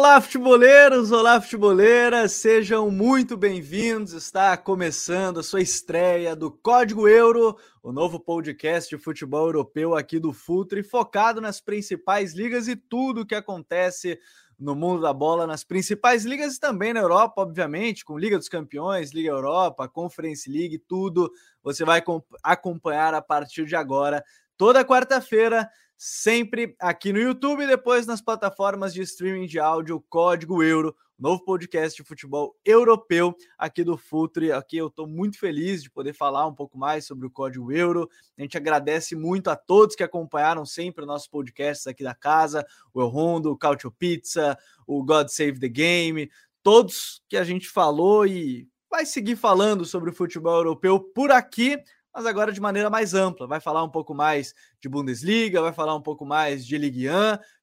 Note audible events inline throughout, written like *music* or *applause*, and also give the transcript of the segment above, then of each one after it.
Olá, futeboleiros! Olá, futeboleiras! Sejam muito bem-vindos. Está começando a sua estreia do Código Euro, o novo podcast de futebol europeu aqui do Futre, focado nas principais ligas e tudo o que acontece no mundo da bola, nas principais ligas e também na Europa, obviamente, com Liga dos Campeões, Liga Europa, Conference League, tudo você vai acompanhar a partir de agora, toda quarta-feira sempre aqui no YouTube e depois nas plataformas de streaming de áudio Código Euro, novo podcast de futebol europeu aqui do Futre. Aqui eu estou muito feliz de poder falar um pouco mais sobre o Código Euro. A gente agradece muito a todos que acompanharam sempre nossos podcasts aqui da casa, o El Rondo, o Cautio Pizza, o God Save the Game, todos que a gente falou e vai seguir falando sobre o futebol europeu por aqui mas agora de maneira mais ampla. Vai falar um pouco mais de Bundesliga, vai falar um pouco mais de Ligue 1.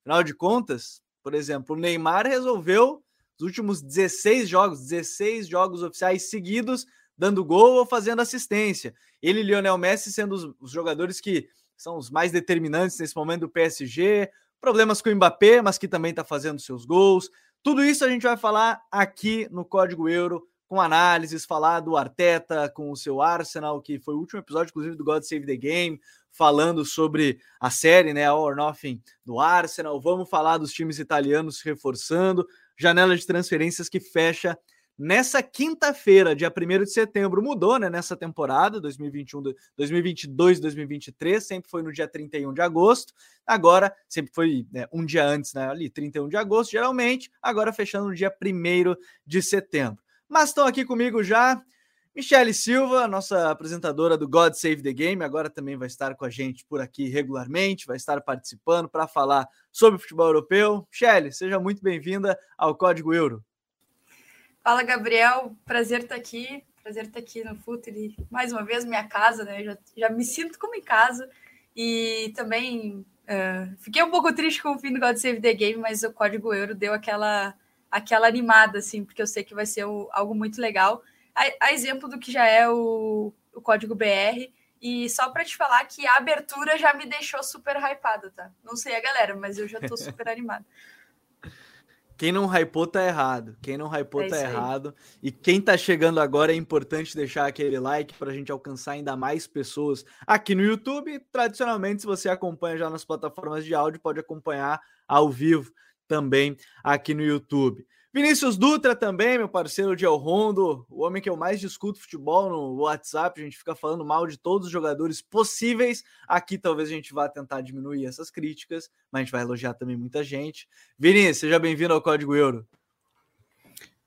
Afinal de contas, por exemplo, o Neymar resolveu os últimos 16 jogos, 16 jogos oficiais seguidos, dando gol ou fazendo assistência. Ele e Lionel Messi sendo os, os jogadores que são os mais determinantes nesse momento do PSG. Problemas com o Mbappé, mas que também está fazendo seus gols. Tudo isso a gente vai falar aqui no Código Euro com análises, falar do Arteta com o seu Arsenal, que foi o último episódio, inclusive, do God Save the Game, falando sobre a série, né, All or Nothing do Arsenal. Vamos falar dos times italianos se reforçando, janela de transferências que fecha nessa quinta-feira, dia 1 de setembro. Mudou, né, nessa temporada 2021, 2022, 2023, sempre foi no dia 31 de agosto. Agora, sempre foi né, um dia antes, né, ali 31 de agosto, geralmente, agora fechando no dia 1 de setembro. Mas estão aqui comigo já Michele Silva, nossa apresentadora do God Save the Game, agora também vai estar com a gente por aqui regularmente, vai estar participando para falar sobre futebol europeu. Michele, seja muito bem-vinda ao Código Euro. Fala, Gabriel. Prazer estar aqui. Prazer estar aqui no Futre. Mais uma vez, minha casa, né? Já, já me sinto como em casa. E também uh, fiquei um pouco triste com o fim do God Save the Game, mas o Código Euro deu aquela aquela animada, assim, porque eu sei que vai ser o, algo muito legal. A, a, exemplo do que já é o, o código BR. E só para te falar que a abertura já me deixou super hypada, tá? Não sei a galera, mas eu já tô *laughs* super animada. Quem não hypou tá errado. Quem não hypou é tá errado. E quem tá chegando agora é importante deixar aquele like para a gente alcançar ainda mais pessoas aqui no YouTube. Tradicionalmente, se você acompanha já nas plataformas de áudio, pode acompanhar ao vivo também aqui no YouTube. Vinícius Dutra também, meu parceiro de El Rondo, o homem que eu mais discuto futebol no WhatsApp. A gente fica falando mal de todos os jogadores possíveis. Aqui talvez a gente vá tentar diminuir essas críticas, mas a gente vai elogiar também muita gente. Vinícius, seja bem-vindo ao Código Euro.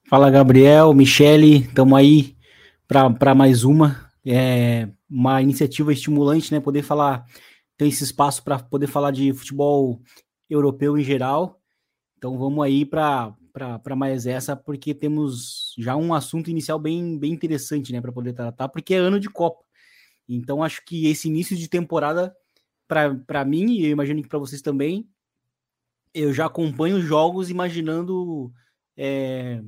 Fala, Gabriel, Michele, estamos aí para mais uma. É uma iniciativa estimulante, né? Poder falar, ter esse espaço para poder falar de futebol europeu em geral então vamos aí para mais essa, porque temos já um assunto inicial bem, bem interessante, né, para poder tratar, porque é ano de Copa. Então acho que esse início de temporada, para mim, e eu imagino que para vocês também, eu já acompanho os jogos imaginando é,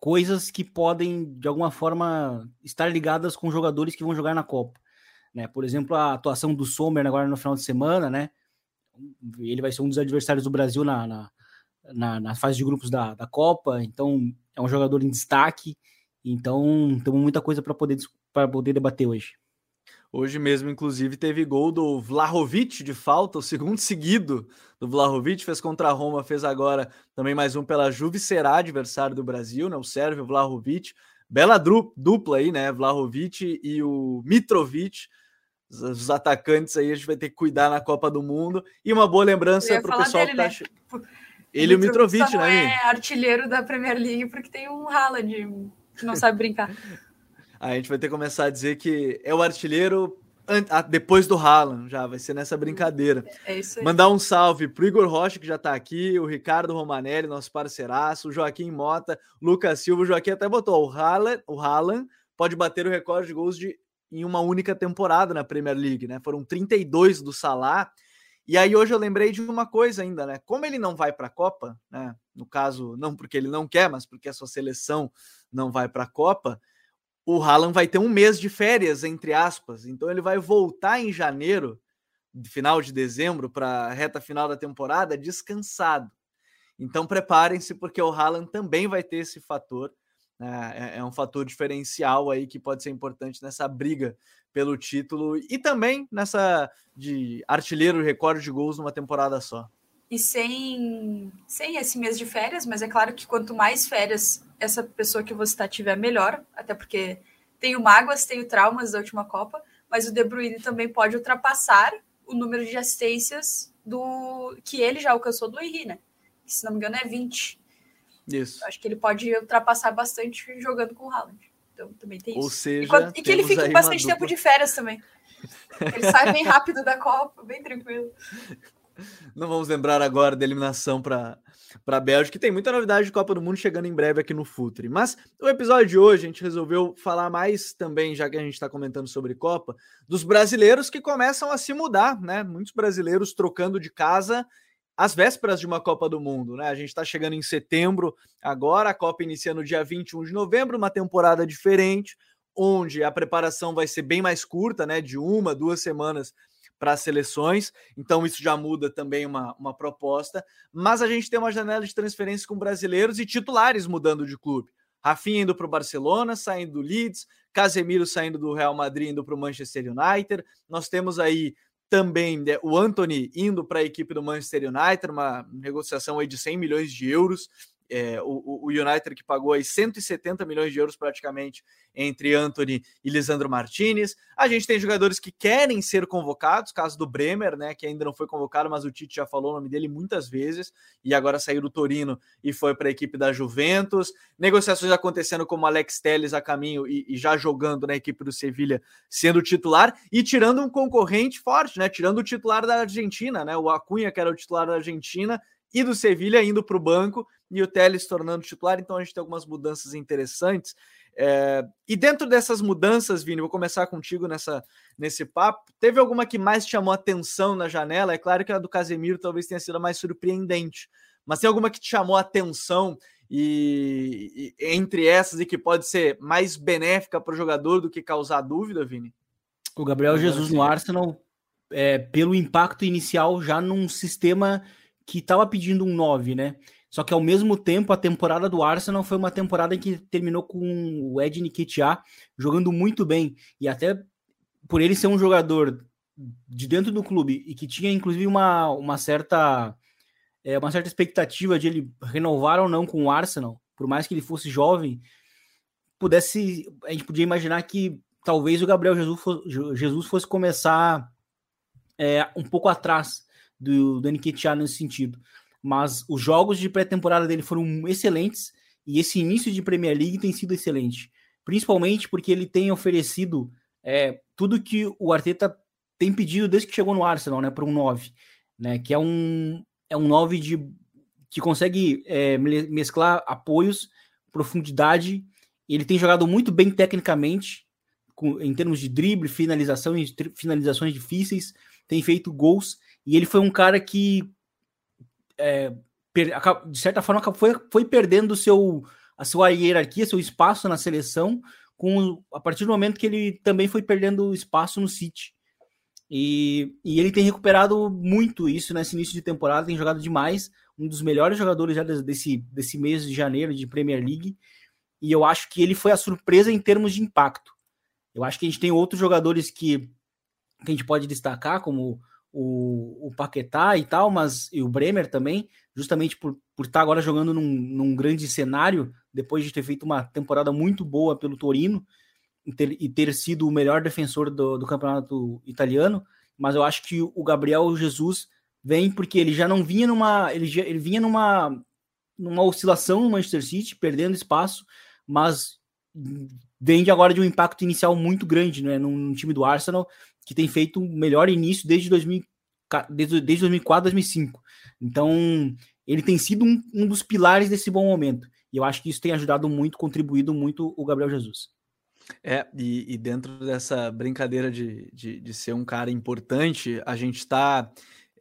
coisas que podem, de alguma forma, estar ligadas com jogadores que vão jogar na Copa. Né? Por exemplo, a atuação do Sommer agora no final de semana, né? Ele vai ser um dos adversários do Brasil na, na na, na fase de grupos da, da Copa, então é um jogador em destaque. Então, temos muita coisa para poder, poder debater hoje. Hoje mesmo, inclusive, teve gol do Vlahovic de falta, o segundo *laughs* seguido do Vlahovic, fez contra a Roma, fez agora também mais um pela Juve, será adversário do Brasil, né? O Sérvio Vlahovic. Bela dupla aí, né? Vlahovic e o Mitrovic. Os atacantes aí a gente vai ter que cuidar na Copa do Mundo. E uma boa lembrança para o pessoal dele, que tá. Né? Ele e o Mitrovic, né? é artilheiro da Premier League porque tem um Haaland que não sabe brincar. *laughs* a gente vai ter que começar a dizer que é o artilheiro depois do Haaland, já vai ser nessa brincadeira. É isso aí. Mandar um salve pro Igor Rocha, que já tá aqui, o Ricardo Romanelli, nosso parceiraço, o Joaquim Mota, Lucas Silva, o Joaquim até botou, o Haaland, o Haaland pode bater o recorde de gols de, em uma única temporada na Premier League, né? Foram 32 do Salah, e aí hoje eu lembrei de uma coisa ainda, né? Como ele não vai para a Copa, né? No caso, não porque ele não quer, mas porque a sua seleção não vai para a Copa, o Haaland vai ter um mês de férias, entre aspas. Então ele vai voltar em janeiro, final de dezembro, para a reta final da temporada, descansado. Então preparem-se, porque o Haaland também vai ter esse fator. Né? É, é um fator diferencial aí que pode ser importante nessa briga pelo título e também nessa de artilheiro recorde de gols numa temporada só. E sem, sem esse mês de férias, mas é claro que quanto mais férias essa pessoa que você está tiver, melhor, até porque tenho mágoas, tenho traumas da última Copa, mas o De Bruyne também pode ultrapassar o número de assistências do que ele já alcançou do Henry, né? Que, se não me engano, é 20. Isso. Acho que ele pode ultrapassar bastante jogando com o Haaland. Então também tem Ou isso. Seja, e, quando, e que ele fique bastante tempo de férias também. Ele sai bem rápido da Copa, bem tranquilo. Não vamos lembrar agora da eliminação para para a Bélgica, que tem muita novidade de Copa do Mundo chegando em breve aqui no Futre. Mas o episódio de hoje a gente resolveu falar mais também, já que a gente está comentando sobre Copa, dos brasileiros que começam a se mudar, né? Muitos brasileiros trocando de casa às vésperas de uma Copa do Mundo, né? A gente está chegando em setembro agora, a Copa inicia no dia 21 de novembro, uma temporada diferente, onde a preparação vai ser bem mais curta, né? De uma, duas semanas para as seleções, então isso já muda também uma, uma proposta. Mas a gente tem uma janela de transferência com brasileiros e titulares mudando de clube. Rafinha indo para o Barcelona, saindo do Leeds, Casemiro saindo do Real Madrid, indo para o Manchester United. Nós temos aí também né, o Anthony indo para a equipe do Manchester United, uma negociação aí de 100 milhões de euros é, o, o, United que pagou aí 170 milhões de euros praticamente entre Anthony e Lisandro Martinez. A gente tem jogadores que querem ser convocados, caso do Bremer, né, que ainda não foi convocado, mas o Tite já falou o nome dele muitas vezes e agora saiu do Torino e foi para a equipe da Juventus. Negociações acontecendo como Alex Telles a caminho e, e já jogando na equipe do Sevilha, sendo titular e tirando um concorrente forte, né, tirando o titular da Argentina, né, o Acunha que era o titular da Argentina e do Sevilha indo para o banco e o Telles tornando titular, então a gente tem algumas mudanças interessantes. É, e dentro dessas mudanças, Vini, vou começar contigo nessa, nesse papo. Teve alguma que mais chamou atenção na janela? É claro que a do Casemiro talvez tenha sido a mais surpreendente, mas tem alguma que te chamou atenção e, e entre essas e que pode ser mais benéfica para o jogador do que causar dúvida, Vini? O Gabriel Jesus no Arsenal, é, pelo impacto inicial já num sistema que estava pedindo um 9, né? Só que ao mesmo tempo, a temporada do Arsenal foi uma temporada que terminou com o Ed Nketiah jogando muito bem. E até por ele ser um jogador de dentro do clube e que tinha inclusive uma, uma certa é, uma certa expectativa de ele renovar ou não com o Arsenal, por mais que ele fosse jovem, pudesse a gente podia imaginar que talvez o Gabriel Jesus fosse, Jesus fosse começar é, um pouco atrás do, do Nketiah nesse sentido. Mas os jogos de pré-temporada dele foram excelentes e esse início de Premier League tem sido excelente. Principalmente porque ele tem oferecido é, tudo que o Arteta tem pedido desde que chegou no Arsenal, né, para um 9, né, que é um, é um 9 de, que consegue é, mesclar apoios, profundidade. Ele tem jogado muito bem tecnicamente, com, em termos de drible, finalização, finalizações difíceis, tem feito gols e ele foi um cara que, é, de certa forma, foi, foi perdendo seu, a sua hierarquia, seu espaço na seleção, com, a partir do momento que ele também foi perdendo espaço no City. E, e ele tem recuperado muito isso nesse início de temporada, tem jogado demais, um dos melhores jogadores já desse, desse mês de janeiro de Premier League. E eu acho que ele foi a surpresa em termos de impacto. Eu acho que a gente tem outros jogadores que, que a gente pode destacar, como o, o Paquetá e tal, mas e o Bremer também, justamente por, por estar agora jogando num, num grande cenário, depois de ter feito uma temporada muito boa pelo Torino e ter, e ter sido o melhor defensor do, do campeonato italiano, mas eu acho que o Gabriel Jesus vem porque ele já não vinha numa. Ele, já, ele vinha numa, numa oscilação no Manchester City, perdendo espaço, mas vem de agora de um impacto inicial muito grande né, no, no time do Arsenal que tem feito o melhor início desde, 2000, desde, desde 2004, 2005. Então, ele tem sido um, um dos pilares desse bom momento. E eu acho que isso tem ajudado muito, contribuído muito o Gabriel Jesus. É, e, e dentro dessa brincadeira de, de, de, ser um cara importante, a gente está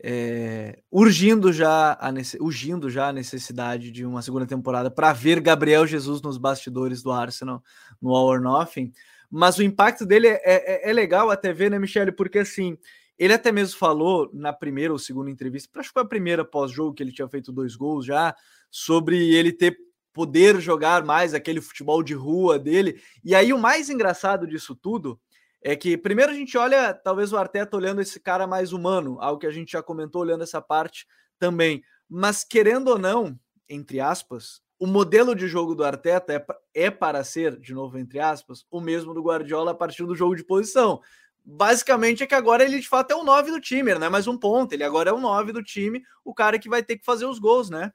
é, urgindo, já a, urgindo já a necessidade de uma segunda temporada para ver Gabriel Jesus nos bastidores do Arsenal no All or Nothing mas o impacto dele é, é, é legal até ver, né, Michele? Porque assim, ele até mesmo falou na primeira ou segunda entrevista, acho que foi a primeira pós-jogo que ele tinha feito dois gols já, sobre ele ter poder jogar mais aquele futebol de rua dele. E aí o mais engraçado disso tudo é que primeiro a gente olha talvez o Arteta olhando esse cara mais humano, algo que a gente já comentou olhando essa parte também. Mas querendo ou não, entre aspas, o modelo de jogo do Arteta é, é para ser, de novo, entre aspas, o mesmo do Guardiola a partir do jogo de posição. Basicamente é que agora ele de fato é o 9 do time, não é mais um ponto, ele agora é o 9 do time, o cara que vai ter que fazer os gols, né?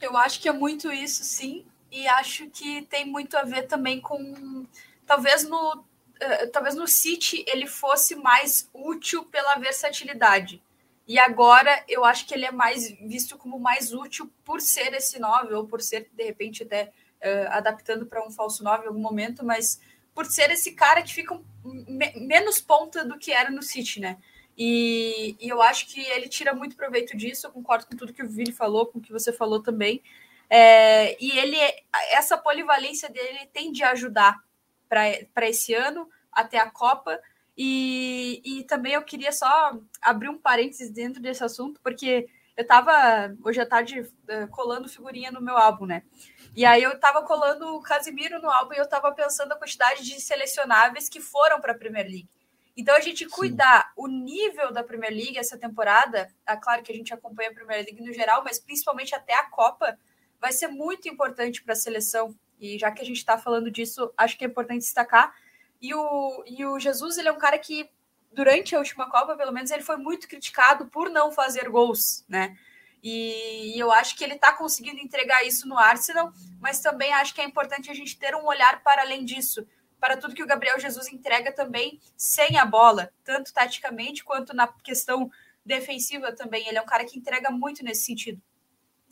Eu acho que é muito isso, sim, e acho que tem muito a ver também com talvez no uh, talvez no City ele fosse mais útil pela versatilidade. E agora eu acho que ele é mais visto como mais útil por ser esse 9, ou por ser, de repente, até uh, adaptando para um falso 9 em algum momento, mas por ser esse cara que fica me menos ponta do que era no City, né? E, e, eu acho que ele tira muito proveito disso. Eu concordo com tudo que o Vini falou, com o que você falou também. É, e ele, essa polivalência dele tende a ajudar para esse ano, até a Copa. E, e também eu queria só abrir um parênteses dentro desse assunto, porque eu estava hoje à tarde eh, colando figurinha no meu álbum, né? E aí eu estava colando o Casimiro no álbum e eu estava pensando a quantidade de selecionáveis que foram para a Premier League. Então a gente cuidar Sim. o nível da Premier League essa temporada, é claro que a gente acompanha a Premier League no geral, mas principalmente até a Copa, vai ser muito importante para a seleção. E já que a gente está falando disso, acho que é importante destacar e o, e o Jesus, ele é um cara que, durante a última Copa, pelo menos, ele foi muito criticado por não fazer gols, né? E, e eu acho que ele está conseguindo entregar isso no Arsenal, mas também acho que é importante a gente ter um olhar para além disso, para tudo que o Gabriel Jesus entrega também sem a bola, tanto taticamente quanto na questão defensiva também. Ele é um cara que entrega muito nesse sentido.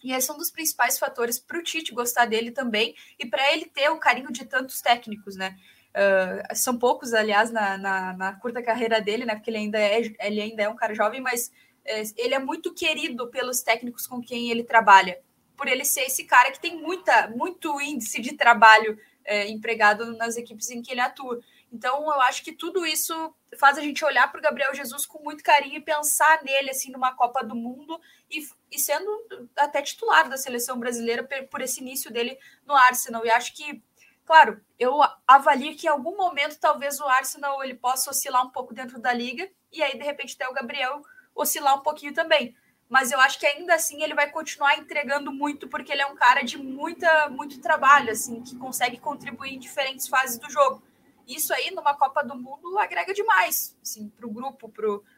E esse é um dos principais fatores para o Tite gostar dele também e para ele ter o carinho de tantos técnicos, né? Uh, são poucos, aliás, na, na, na, curta carreira dele, né? Porque ele ainda é, ele ainda é um cara jovem, mas é, ele é muito querido pelos técnicos com quem ele trabalha, por ele ser esse cara que tem muita, muito índice de trabalho é, empregado nas equipes em que ele atua. Então, eu acho que tudo isso faz a gente olhar para o Gabriel Jesus com muito carinho e pensar nele assim numa Copa do Mundo e, e sendo até titular da seleção brasileira por, por esse início dele no Arsenal. E acho que Claro, eu avalio que em algum momento talvez o Arsenal ele possa oscilar um pouco dentro da liga e aí de repente até o Gabriel oscilar um pouquinho também. Mas eu acho que ainda assim ele vai continuar entregando muito porque ele é um cara de muita muito trabalho assim, que consegue contribuir em diferentes fases do jogo. Isso aí numa Copa do Mundo agrega demais, assim, para o grupo,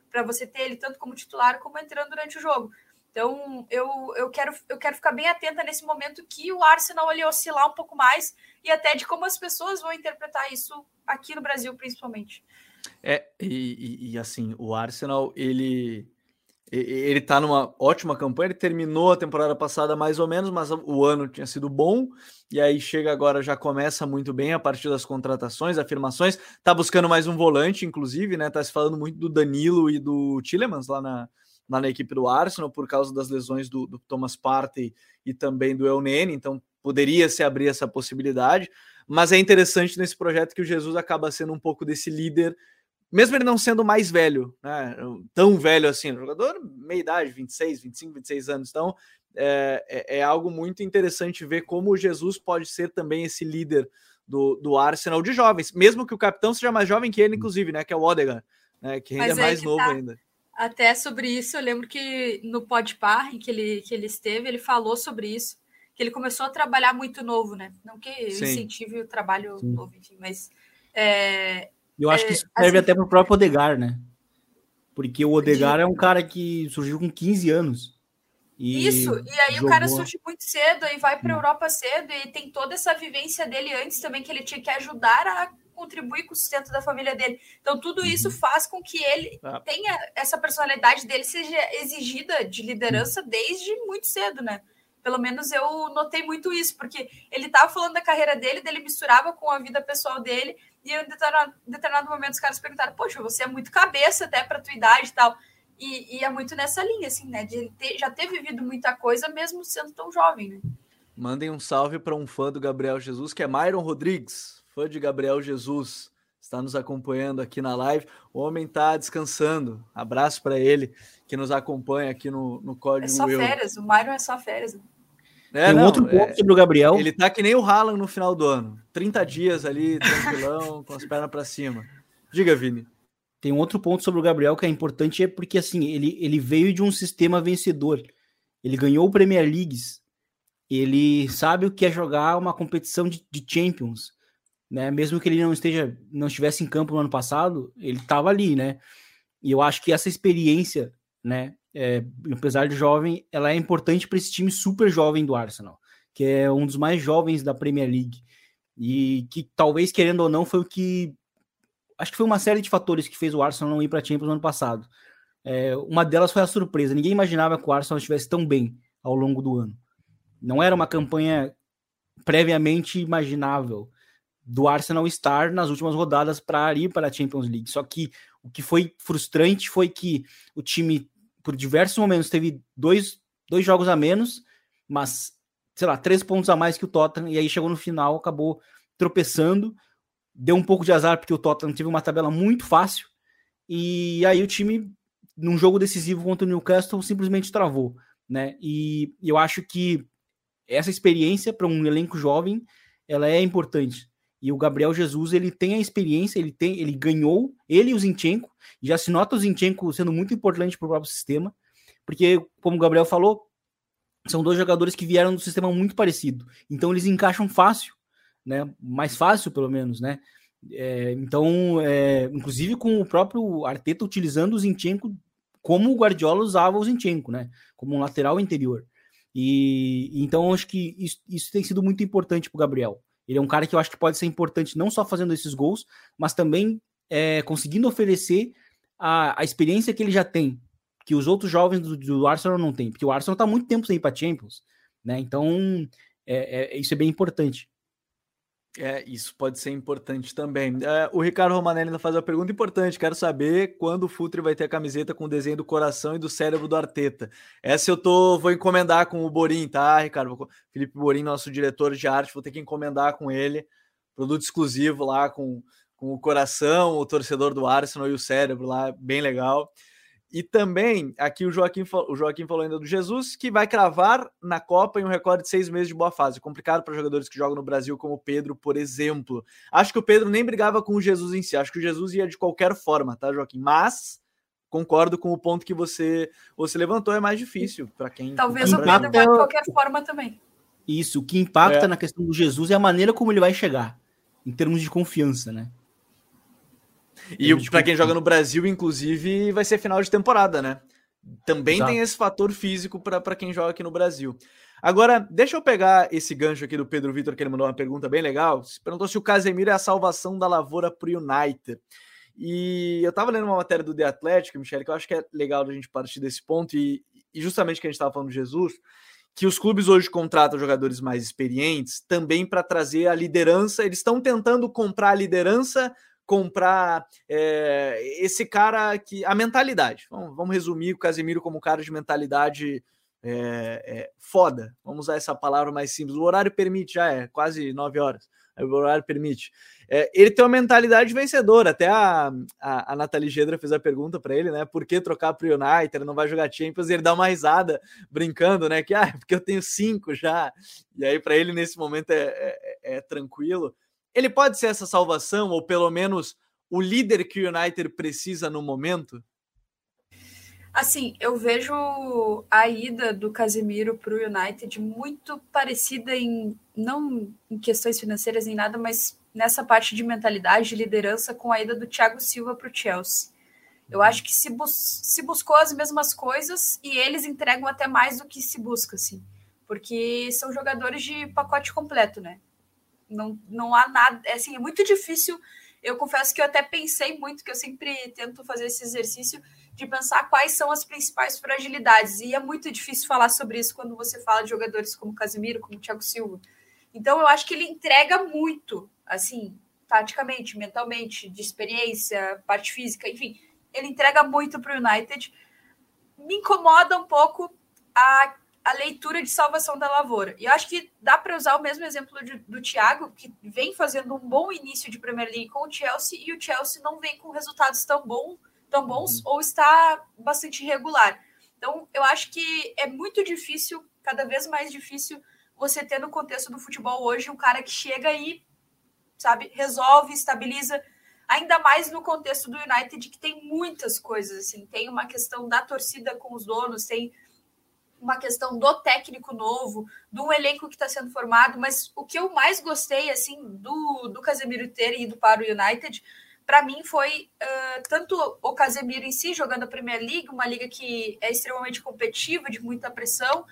para você ter ele tanto como titular como entrando durante o jogo. Então, eu, eu, quero, eu quero ficar bem atenta nesse momento que o Arsenal ele oscilar um pouco mais e até de como as pessoas vão interpretar isso aqui no Brasil, principalmente. É, e, e, e assim, o Arsenal, ele ele tá numa ótima campanha, ele terminou a temporada passada mais ou menos, mas o ano tinha sido bom, e aí chega agora, já começa muito bem a partir das contratações, afirmações, tá buscando mais um volante, inclusive, né, tá se falando muito do Danilo e do Tillemans lá na, lá na equipe do Arsenal por causa das lesões do, do Thomas Partey e também do El Nene, então poderia se abrir essa possibilidade, mas é interessante nesse projeto que o Jesus acaba sendo um pouco desse líder, mesmo ele não sendo mais velho, né, tão velho assim, jogador meia idade, 26, 25, 26 anos, então é, é, é, algo muito interessante ver como o Jesus pode ser também esse líder do, do Arsenal de jovens, mesmo que o capitão seja mais jovem que ele, inclusive, né, que é o Odegaard, né, que ainda é mais novo tá. ainda. Até sobre isso, eu lembro que no Podpar, em que ele, que ele esteve, ele falou sobre isso, que ele começou a trabalhar muito novo, né? Não que Sim. incentive o trabalho Sim. novo, enfim, mas... É, eu acho é, que isso serve assim, até para o próprio Odegar, né? Porque o Odegar de... é um cara que surgiu com 15 anos. E Isso, e aí jogou... o cara surge muito cedo e vai para a Europa cedo e tem toda essa vivência dele antes também que ele tinha que ajudar a contribuir com o sustento da família dele. Então, tudo isso uhum. faz com que ele ah. tenha essa personalidade dele seja exigida de liderança desde muito cedo, né? Pelo menos eu notei muito isso, porque ele estava falando da carreira dele, dele misturava com a vida pessoal dele, e em determinado, determinado momento os caras perguntaram: Poxa, você é muito cabeça até para tua idade e tal. E, e, é muito nessa linha, assim, né? De ele ter, já ter vivido muita coisa, mesmo sendo tão jovem, né? Mandem um salve para um fã do Gabriel Jesus, que é Myron Rodrigues fã de Gabriel Jesus. está nos acompanhando aqui na live. O homem está descansando. Abraço para ele que nos acompanha aqui no, no Código É só férias, o Myron é só férias. É, Tem não, outro ponto é, sobre o Gabriel. Ele tá que nem o Haaland no final do ano. 30 dias ali, tranquilão, *laughs* com as pernas para cima. Diga, Vini. Tem um outro ponto sobre o Gabriel que é importante, é porque assim, ele, ele veio de um sistema vencedor. Ele ganhou Premier Leagues. Ele sabe o que é jogar uma competição de, de Champions. Né? Mesmo que ele não esteja, não estivesse em campo no ano passado, ele estava ali, né? E eu acho que essa experiência, né, é, apesar de jovem, ela é importante para esse time super jovem do Arsenal, que é um dos mais jovens da Premier League. E que talvez, querendo ou não, foi o que acho que foi uma série de fatores que fez o Arsenal não ir para a Champions no ano passado. É, uma delas foi a surpresa. Ninguém imaginava que o Arsenal estivesse tão bem ao longo do ano. Não era uma campanha previamente imaginável do Arsenal estar nas últimas rodadas para ir para a Champions League. Só que o que foi frustrante foi que o time, por diversos momentos, teve dois, dois jogos a menos, mas, sei lá, três pontos a mais que o Tottenham, e aí chegou no final, acabou tropeçando deu um pouco de azar porque o Tottenham teve uma tabela muito fácil e aí o time num jogo decisivo contra o Newcastle simplesmente travou, né? E eu acho que essa experiência para um elenco jovem, ela é importante. E o Gabriel Jesus, ele tem a experiência, ele tem, ele ganhou, ele e o Zinchenko, já se nota o Zinchenko sendo muito importante para o próprio sistema, porque como o Gabriel falou, são dois jogadores que vieram do sistema muito parecido. Então eles encaixam fácil né? Mais fácil, pelo menos, né? É, então, é, inclusive com o próprio Arteta utilizando o Zinchenko como o Guardiola usava o Zinchenko, né? Como um lateral interior. E então acho que isso, isso tem sido muito importante para o Gabriel. Ele é um cara que eu acho que pode ser importante não só fazendo esses gols, mas também é, conseguindo oferecer a, a experiência que ele já tem, que os outros jovens do, do Arsenal não têm, porque o Arsenal está muito tempo sem ir para Champions, né? Então é, é, isso é bem importante. É, isso pode ser importante também. É, o Ricardo Romanelli ainda faz uma pergunta importante. Quero saber quando o Futre vai ter a camiseta com o desenho do coração e do cérebro do Arteta. Essa eu tô, vou encomendar com o Borim, tá, Ricardo? Felipe Borim, nosso diretor de arte, vou ter que encomendar com ele. Produto exclusivo lá com, com o coração, o torcedor do Arsenal e o cérebro lá, bem legal. E também, aqui o Joaquim, o Joaquim falou ainda do Jesus, que vai cravar na Copa em um recorde de seis meses de boa fase. Complicado para jogadores que jogam no Brasil, como o Pedro, por exemplo. Acho que o Pedro nem brigava com o Jesus em si. Acho que o Jesus ia de qualquer forma, tá, Joaquim? Mas concordo com o ponto que você, você levantou, é mais difícil para quem. Talvez o Pedro vá de qualquer forma também. Isso, o que impacta é. na questão do Jesus é a maneira como ele vai chegar, em termos de confiança, né? E para quem joga no Brasil, inclusive, vai ser final de temporada, né? Também Exato. tem esse fator físico para quem joga aqui no Brasil. Agora, deixa eu pegar esse gancho aqui do Pedro Vitor, que ele mandou uma pergunta bem legal. Se perguntou se o Casemiro é a salvação da lavoura para o United. E eu estava lendo uma matéria do The Athletic, Michele, que eu acho que é legal a gente partir desse ponto, e, e justamente que a gente estava falando de Jesus, que os clubes hoje contratam jogadores mais experientes também para trazer a liderança. Eles estão tentando comprar a liderança comprar é, esse cara que. A mentalidade. Vamos, vamos, resumir o Casemiro como um cara de mentalidade é, é, foda. Vamos usar essa palavra mais simples. O horário permite, já é quase nove horas. O horário permite. ele tem uma mentalidade vencedora. Até a, a, a Nathalie Gedra fez a pergunta para ele, né? Por que trocar para o United? Não vai jogar Champions. E ele dá uma risada brincando, né? Que ah, porque eu tenho cinco já. E aí, para ele, nesse momento, é, é, é tranquilo ele pode ser essa salvação, ou pelo menos o líder que o United precisa no momento? Assim, eu vejo a ida do Casemiro para o United muito parecida em não em questões financeiras nem nada, mas nessa parte de mentalidade, de liderança, com a ida do Thiago Silva para o Chelsea. Eu uhum. acho que se, bus se buscou as mesmas coisas e eles entregam até mais do que se busca, assim, porque são jogadores de pacote completo, né? Não, não há nada. É, assim, é muito difícil. Eu confesso que eu até pensei muito, que eu sempre tento fazer esse exercício de pensar quais são as principais fragilidades. E é muito difícil falar sobre isso quando você fala de jogadores como Casemiro, como Thiago Silva. Então eu acho que ele entrega muito, assim, taticamente, mentalmente, de experiência, parte física, enfim, ele entrega muito para o United. Me incomoda um pouco a a leitura de salvação da lavoura. E eu acho que dá para usar o mesmo exemplo de, do Thiago, que vem fazendo um bom início de Premier League com o Chelsea, e o Chelsea não vem com resultados tão, bom, tão bons uhum. ou está bastante irregular. Então, eu acho que é muito difícil, cada vez mais difícil, você ter no contexto do futebol hoje um cara que chega e, sabe, resolve, estabiliza, ainda mais no contexto do United, que tem muitas coisas, assim, tem uma questão da torcida com os donos, tem uma questão do técnico novo, do elenco que está sendo formado, mas o que eu mais gostei, assim, do, do Casemiro ter ido para o United, para mim foi uh, tanto o Casemiro em si, jogando a Premier League, uma liga que é extremamente competitiva, de muita pressão,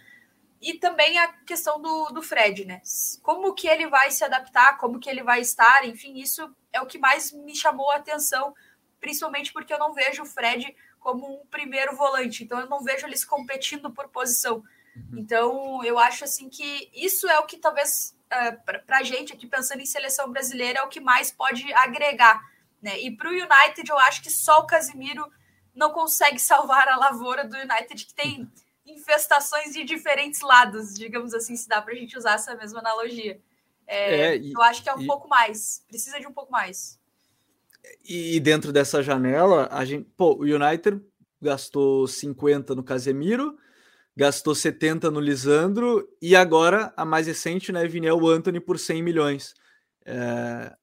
e também a questão do, do Fred, né? Como que ele vai se adaptar, como que ele vai estar, enfim, isso é o que mais me chamou a atenção, principalmente porque eu não vejo o Fred como um primeiro volante, então eu não vejo eles competindo por posição. Uhum. Então, eu acho assim que isso é o que talvez uh, para a gente aqui pensando em seleção brasileira é o que mais pode agregar, né? E para o United eu acho que só o Casimiro não consegue salvar a lavoura do United que tem *laughs* infestações de diferentes lados, digamos assim, se dá para a gente usar essa mesma analogia. É, é, e, eu acho que é um e, pouco mais, precisa de um pouco mais. E dentro dessa janela, a gente, pô, o United gastou 50 no Casemiro, gastou 70 no Lisandro e agora a mais recente, né, Viniel Anthony por 100 milhões. É,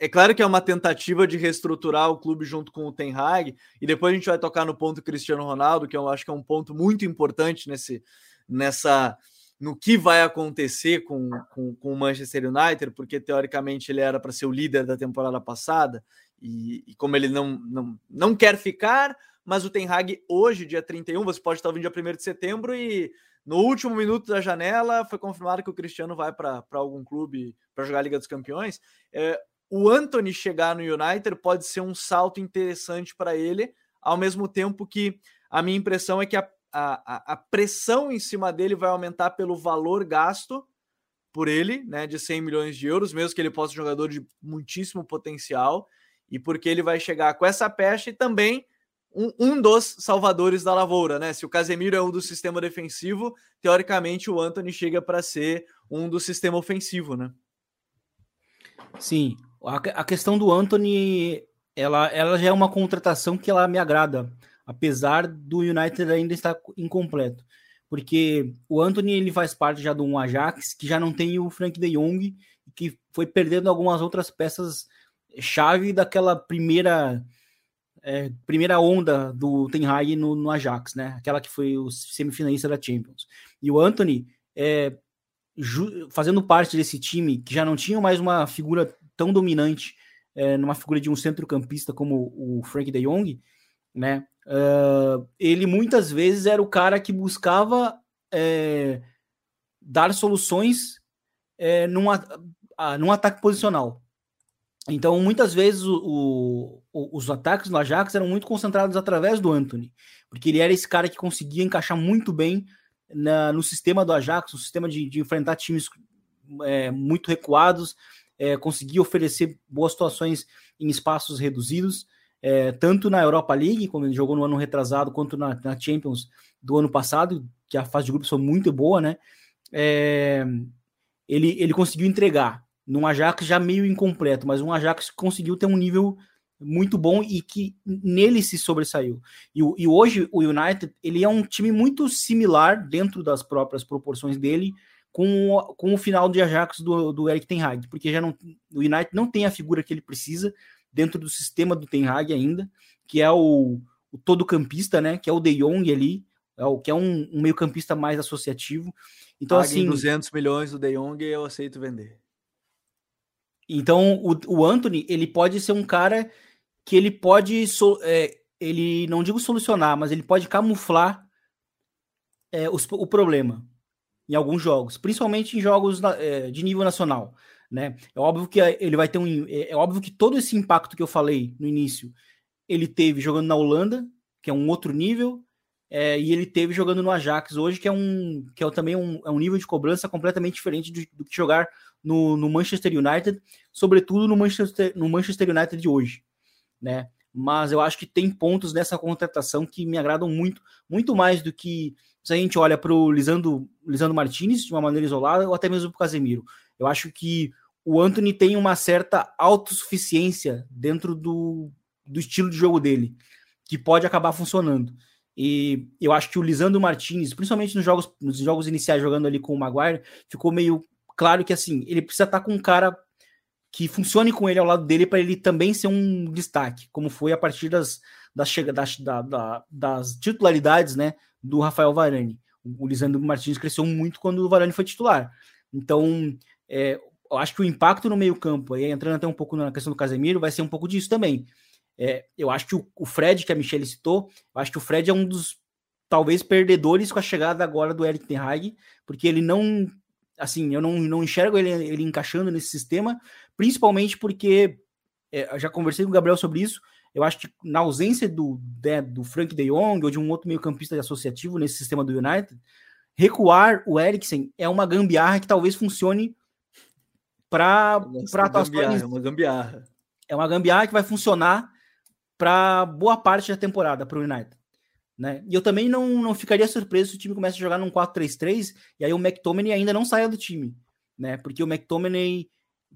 é claro que é uma tentativa de reestruturar o clube junto com o Ten Hag, e depois a gente vai tocar no ponto Cristiano Ronaldo, que eu acho que é um ponto muito importante nesse, nessa no que vai acontecer com, com, com o Manchester United, porque teoricamente ele era para ser o líder da temporada passada, e, e, como ele não, não, não quer ficar, mas o Ten Hag hoje, dia 31, você pode estar ouvindo dia 1 de setembro, e no último minuto da janela foi confirmado que o Cristiano vai para algum clube para jogar a Liga dos Campeões. É, o Anthony chegar no United pode ser um salto interessante para ele, ao mesmo tempo que a minha impressão é que a, a, a, pressão em cima dele vai aumentar pelo valor gasto por ele, né, de 100 milhões de euros, mesmo que ele possa ser um jogador de muitíssimo potencial, e porque ele vai chegar com essa pecha e também um, um, dos salvadores da lavoura, né? Se o Casemiro é um do sistema defensivo, teoricamente o Anthony chega para ser um do sistema ofensivo, né? Sim, a, questão do Anthony, ela, ela já é uma contratação que ela me agrada, apesar do United ainda estar incompleto. Porque o Anthony ele faz parte já de um Ajax que já não tem o Frank de Jong, que foi perdendo algumas outras peças chave daquela primeira é, primeira onda do Ten Hag no, no, Ajax, né? Aquela que foi o semifinalista da Champions. E o Anthony é, fazendo parte desse time que já não tinha mais uma figura tão dominante é, numa figura de um centrocampista como o Frank de Jong, né? Uh, ele muitas vezes era o cara que buscava é, dar soluções é, num, num ataque posicional. Então, muitas vezes o, o, os ataques do Ajax eram muito concentrados através do Anthony, porque ele era esse cara que conseguia encaixar muito bem na, no sistema do Ajax, no sistema de, de enfrentar times é, muito recuados, é, conseguir oferecer boas situações em espaços reduzidos, é, tanto na Europa League, como ele jogou no ano retrasado, quanto na, na, Champions do ano passado, que a fase de grupos foi muito boa, né? É, ele, ele conseguiu entregar num Ajax já meio incompleto, mas um Ajax que conseguiu ter um nível muito bom e que nele se sobressaiu. E, e, hoje o United ele é um time muito similar dentro das próprias proporções dele com, com o final de Ajax do, do Eric Ten Hag, porque já não, o United não tem a figura que ele precisa dentro do sistema do Ten Hag ainda, que é o, o todo campista, né, que é o De Jong ali, é o, que é um, um meio campista mais associativo. Então assim, 200 milhões do De Jong eu aceito vender. Então o, o Anthony ele pode ser um cara que ele pode é, ele não digo solucionar, mas ele pode camuflar é, os, o problema em alguns jogos, principalmente em jogos é, de nível nacional. Né? É óbvio que ele vai ter um. É, é óbvio que todo esse impacto que eu falei no início, ele teve jogando na Holanda, que é um outro nível, é, e ele teve jogando no Ajax hoje, que é um que é também um, é um nível de cobrança completamente diferente do, do que jogar no, no, Manchester United, sobretudo no Manchester, no Manchester United de hoje, né? mas eu acho que tem pontos nessa contratação que me agradam muito, muito mais do que se a gente olha para o Lisandro, Lisandro Martinez de uma maneira isolada ou até mesmo para o Casemiro. Eu acho que o Anthony tem uma certa autossuficiência dentro do, do estilo de jogo dele, que pode acabar funcionando. E eu acho que o Lisandro Martinez, principalmente nos jogos, nos jogos iniciais jogando ali com o Maguire, ficou meio claro que assim, ele precisa estar com um cara que funcione com ele ao lado dele para ele também ser um destaque, como foi a partir das, das, das, da, das titularidades né, do Rafael Varane. O Lisandro Martins cresceu muito quando o Varane foi titular. Então, é, eu acho que o impacto no meio-campo, entrando até um pouco na questão do Casemiro, vai ser um pouco disso também. É, eu acho que o, o, Fred, que a Michelle citou, eu acho que o Fred é um dos talvez perdedores com a chegada agora do Eric Ten Hag, porque ele não, assim, eu não, não enxergo ele, ele encaixando nesse sistema, principalmente porque é, já conversei com o Gabriel sobre isso. Eu acho que na ausência do, de, do Frank de Jong ou de um outro meio-campista associativo nesse sistema do United, recuar o Eriksen é uma gambiarra que talvez funcione para atuações. É uma gambiarra. É uma gambiarra que vai funcionar para boa parte da temporada para o United. Né? E eu também não, não ficaria surpreso se o time começa a jogar num 4-3-3 e aí o McTominay ainda não saia do time, né? Porque o McTominay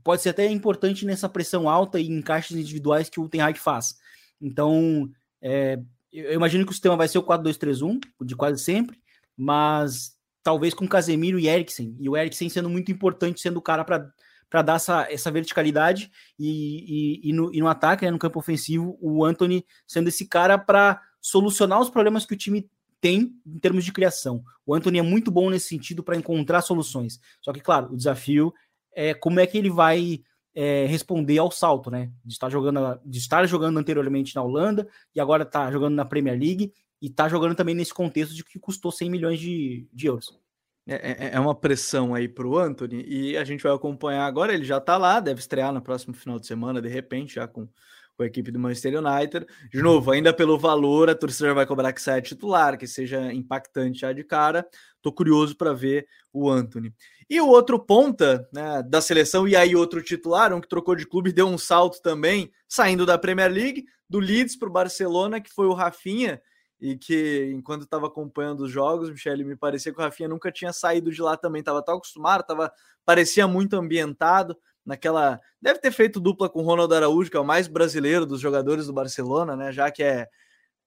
pode ser até importante nessa pressão alta e encaixes individuais que o Ten Hag faz. Então, é, eu imagino que o sistema vai ser o 4-2-3-1, de quase sempre, mas talvez com Casemiro e Eriksen, e o Eriksen sendo muito importante, sendo o cara para dar essa, essa verticalidade e, e, e, no, e no ataque, né, no campo ofensivo, o Anthony sendo esse cara para solucionar os problemas que o time tem em termos de criação. O Anthony é muito bom nesse sentido para encontrar soluções. Só que, claro, o desafio é como é que ele vai é, responder ao salto, né? De estar jogando, de estar jogando anteriormente na Holanda e agora está jogando na Premier League e está jogando também nesse contexto de que custou 100 milhões de, de euros. É, é, é uma pressão aí para o Anthony e a gente vai acompanhar agora. Ele já está lá, deve estrear no próximo final de semana, de repente, já com, com a equipe do Manchester United. De novo, ainda pelo valor, a torcida vai cobrar que saia titular, que seja impactante já de cara. Tô curioso para ver o Anthony. E o outro ponta né, da seleção, e aí outro titular, um que trocou de clube, deu um salto também, saindo da Premier League, do Leeds para o Barcelona, que foi o Rafinha e que enquanto estava acompanhando os jogos, Michele, me parecia que o Rafinha nunca tinha saído de lá também, estava tão acostumado, tava, parecia muito ambientado naquela. Deve ter feito dupla com o Ronaldo Araújo, que é o mais brasileiro dos jogadores do Barcelona, né? Já que é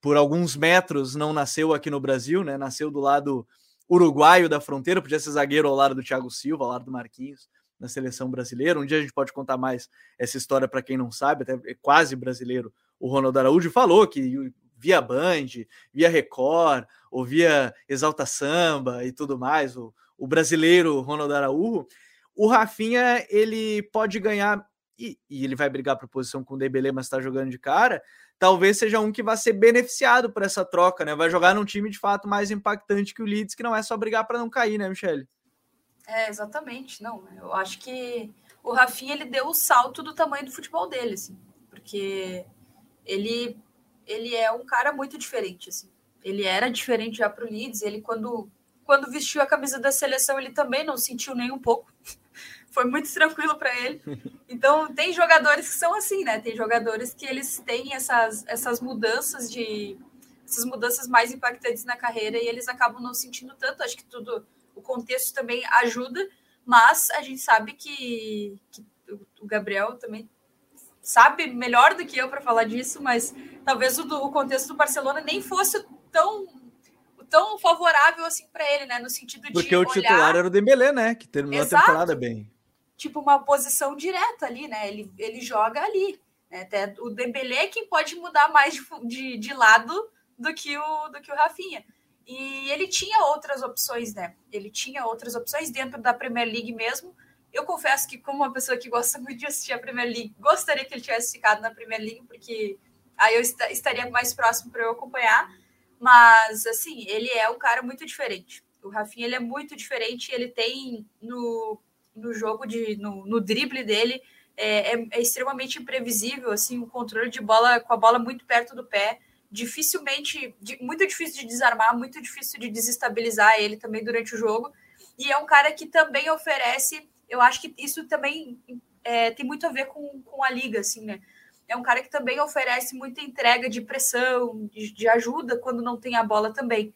por alguns metros não nasceu aqui no Brasil, né? Nasceu do lado uruguaio da fronteira, podia ser zagueiro ao lado do Thiago Silva, ao lado do Marquinhos na seleção brasileira. Um dia a gente pode contar mais essa história para quem não sabe, até é quase brasileiro. O Ronaldo Araújo falou que via Band, via Record, ou via Exalta Samba e tudo mais, o, o brasileiro Ronaldo Araújo, o Rafinha ele pode ganhar e, e ele vai brigar por posição com o Dembele, mas está jogando de cara. Talvez seja um que vai ser beneficiado por essa troca, né? Vai jogar num time de fato mais impactante que o Leeds, que não é só brigar para não cair, né, Michele? É, exatamente. Não, eu acho que o Rafinha ele deu o salto do tamanho do futebol dele, assim, porque ele ele é um cara muito diferente, assim. Ele era diferente já para o Leeds, ele quando, quando vestiu a camisa da seleção, ele também não sentiu nem um pouco. Foi muito tranquilo para ele. Então, tem jogadores que são assim, né? Tem jogadores que eles têm essas, essas mudanças de essas mudanças mais impactantes na carreira e eles acabam não sentindo tanto. Acho que tudo o contexto também ajuda, mas a gente sabe que, que o Gabriel também sabe melhor do que eu para falar disso, mas talvez o, do, o, contexto do Barcelona nem fosse tão tão favorável assim para ele, né, no sentido de Porque o olhar... titular era o Dembélé, né, que terminou Exato. a temporada bem. Tipo uma posição direta ali, né? Ele, ele joga ali, né? Até o Dembélé é quem pode mudar mais de, de, de lado do que o do que o Rafinha. E ele tinha outras opções, né? Ele tinha outras opções dentro da Premier League mesmo eu confesso que, como uma pessoa que gosta *laughs* muito de assistir a Premier League, gostaria que ele tivesse ficado na Premier League, porque aí eu est estaria mais próximo para eu acompanhar. Mas, assim, ele é um cara muito diferente. O Rafinha ele é muito diferente. Ele tem no, no jogo, de, no, no drible dele, é, é, é, extremamente imprevisível. Assim, o controle de bola com a bola muito perto do pé. Dificilmente, muito difícil de desarmar, muito difícil de desestabilizar ele também durante o jogo. E é um cara que também oferece eu acho que isso também é, tem muito a ver com, com a liga, assim, né? é um cara que também oferece muita entrega de pressão, de, de ajuda quando não tem a bola também.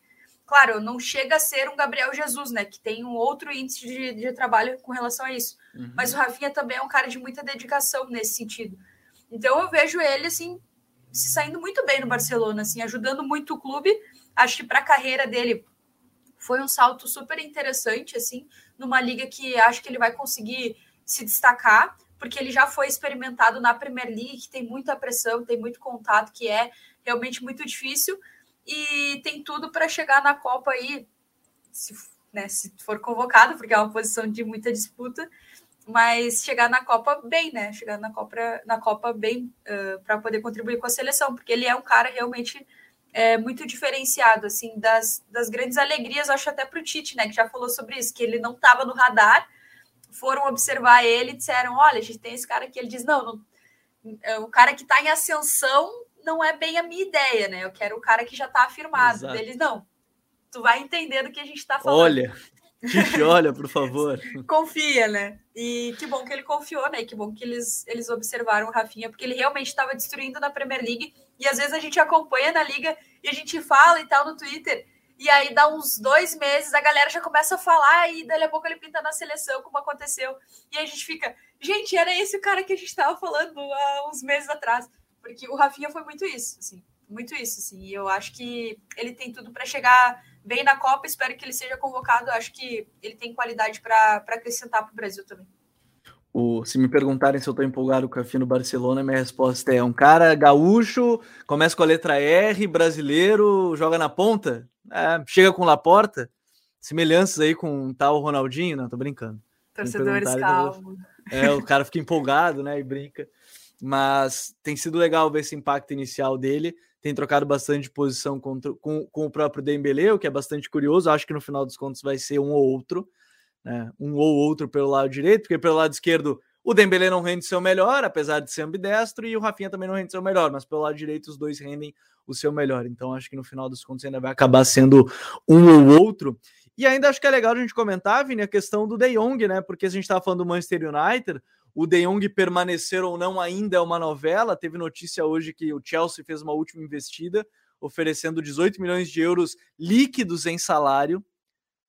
Claro, não chega a ser um Gabriel Jesus, né? Que tem um outro índice de, de trabalho com relação a isso. Uhum. Mas o Rafinha também é um cara de muita dedicação nesse sentido. Então eu vejo ele assim se saindo muito bem no Barcelona, assim, ajudando muito o clube. Acho que para a carreira dele foi um salto super interessante, assim, numa liga que acho que ele vai conseguir se destacar, porque ele já foi experimentado na Premier League, que tem muita pressão, tem muito contato, que é realmente muito difícil e tem tudo para chegar na Copa aí, se, né, se for convocado, porque é uma posição de muita disputa, mas chegar na Copa bem, né? Chegar na Copa, na Copa bem uh, para poder contribuir com a seleção, porque ele é um cara realmente é, muito diferenciado, assim, das, das grandes alegrias, acho até para o Tite, né? Que já falou sobre isso, que ele não estava no radar, foram observar ele e disseram: olha, a gente tem esse cara aqui. Ele diz: não, não é, o cara que está em ascensão não é bem a minha ideia, né? Eu quero o cara que já está afirmado. Exato. Eles, não, tu vai entender do que a gente está falando. Olha, Tite, olha, por favor. *laughs* Confia, né? E que bom que ele confiou, né? Que bom que eles, eles observaram o Rafinha, porque ele realmente estava destruindo na Premier League. E às vezes a gente acompanha na liga e a gente fala e tal no Twitter. E aí dá uns dois meses, a galera já começa a falar e dali a pouco ele pinta na seleção, como aconteceu. E aí a gente fica, gente, era esse o cara que a gente estava falando há uns meses atrás. Porque o Rafinha foi muito isso, assim, muito isso, assim. E eu acho que ele tem tudo para chegar bem na Copa. Espero que ele seja convocado. Acho que ele tem qualidade para acrescentar para o Brasil também. O, se me perguntarem se eu estou empolgado com o Rafinha no Barcelona, minha resposta é um cara gaúcho, começa com a letra R, brasileiro, joga na ponta, é, chega com Laporta, semelhanças aí com um tal Ronaldinho, não, tô brincando. Torcedores calmos. É, o cara fica empolgado, né, e brinca mas tem sido legal ver esse impacto inicial dele. Tem trocado bastante posição contra, com, com o próprio Dembele, o que é bastante curioso. Acho que no final dos contos vai ser um ou outro, né? um ou outro pelo lado direito, porque pelo lado esquerdo o Dembele não rende seu melhor, apesar de ser ambidestro, e o Rafinha também não rende seu melhor, mas pelo lado direito os dois rendem o seu melhor. Então acho que no final dos contos ainda vai acabar sendo um ou outro. E ainda acho que é legal a gente comentar, Vini, a questão do De Jong, né? Porque a gente estava falando do Manchester United, o De Jong permanecer ou não ainda é uma novela. Teve notícia hoje que o Chelsea fez uma última investida, oferecendo 18 milhões de euros líquidos em salário,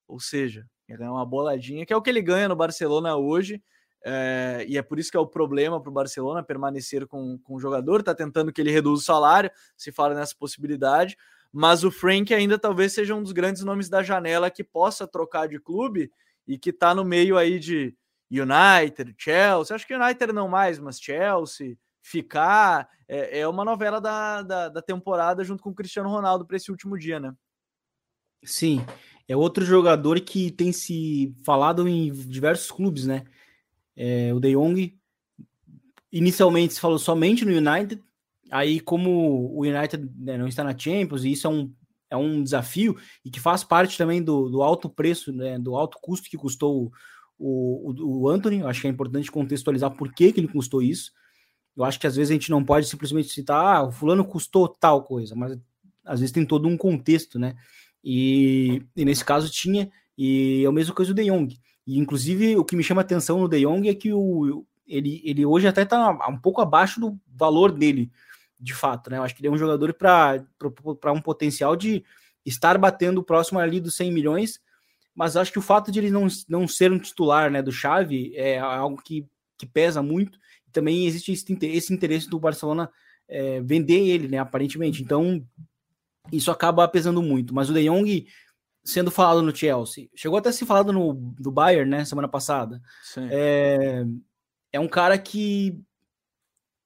ou seja, ia ganhar uma boladinha, que é o que ele ganha no Barcelona hoje. É, e é por isso que é o problema para o Barcelona permanecer com, com o jogador. Está tentando que ele reduza o salário, se fala nessa possibilidade. Mas o Frank ainda talvez seja um dos grandes nomes da janela que possa trocar de clube e que está no meio aí de United, Chelsea, acho que United não mais, mas Chelsea, ficar, é, é uma novela da, da, da, temporada junto com o Cristiano Ronaldo para esse último dia, né? Sim, é outro jogador que tem se falado em diversos clubes, né? É, o De Jong, inicialmente se falou somente no United, aí como o United né, não está na Champions, e isso é um, é um desafio, e que faz parte também do, do alto preço, né, do alto custo que custou o, o, o Anthony. Eu acho que é importante contextualizar por que, que ele custou isso. Eu acho que às vezes a gente não pode simplesmente citar, ah, o fulano custou tal coisa, mas às vezes tem todo um contexto, né? E, e nesse caso tinha, e é a mesma coisa do De Jong. E inclusive o que me chama atenção no De Jong é que o, ele, ele hoje até está um pouco abaixo do valor dele, de fato, né? Eu acho que ele é um jogador para um potencial de estar batendo próximo ali dos 100 milhões, mas acho que o fato de ele não, não ser um titular né, do Xavi é algo que, que pesa muito. Também existe esse, esse interesse do Barcelona é, vender ele, né, aparentemente. Então, isso acaba pesando muito. Mas o De Jong, sendo falado no Chelsea, chegou até a ser falado no do Bayern, né, semana passada. É, é um cara que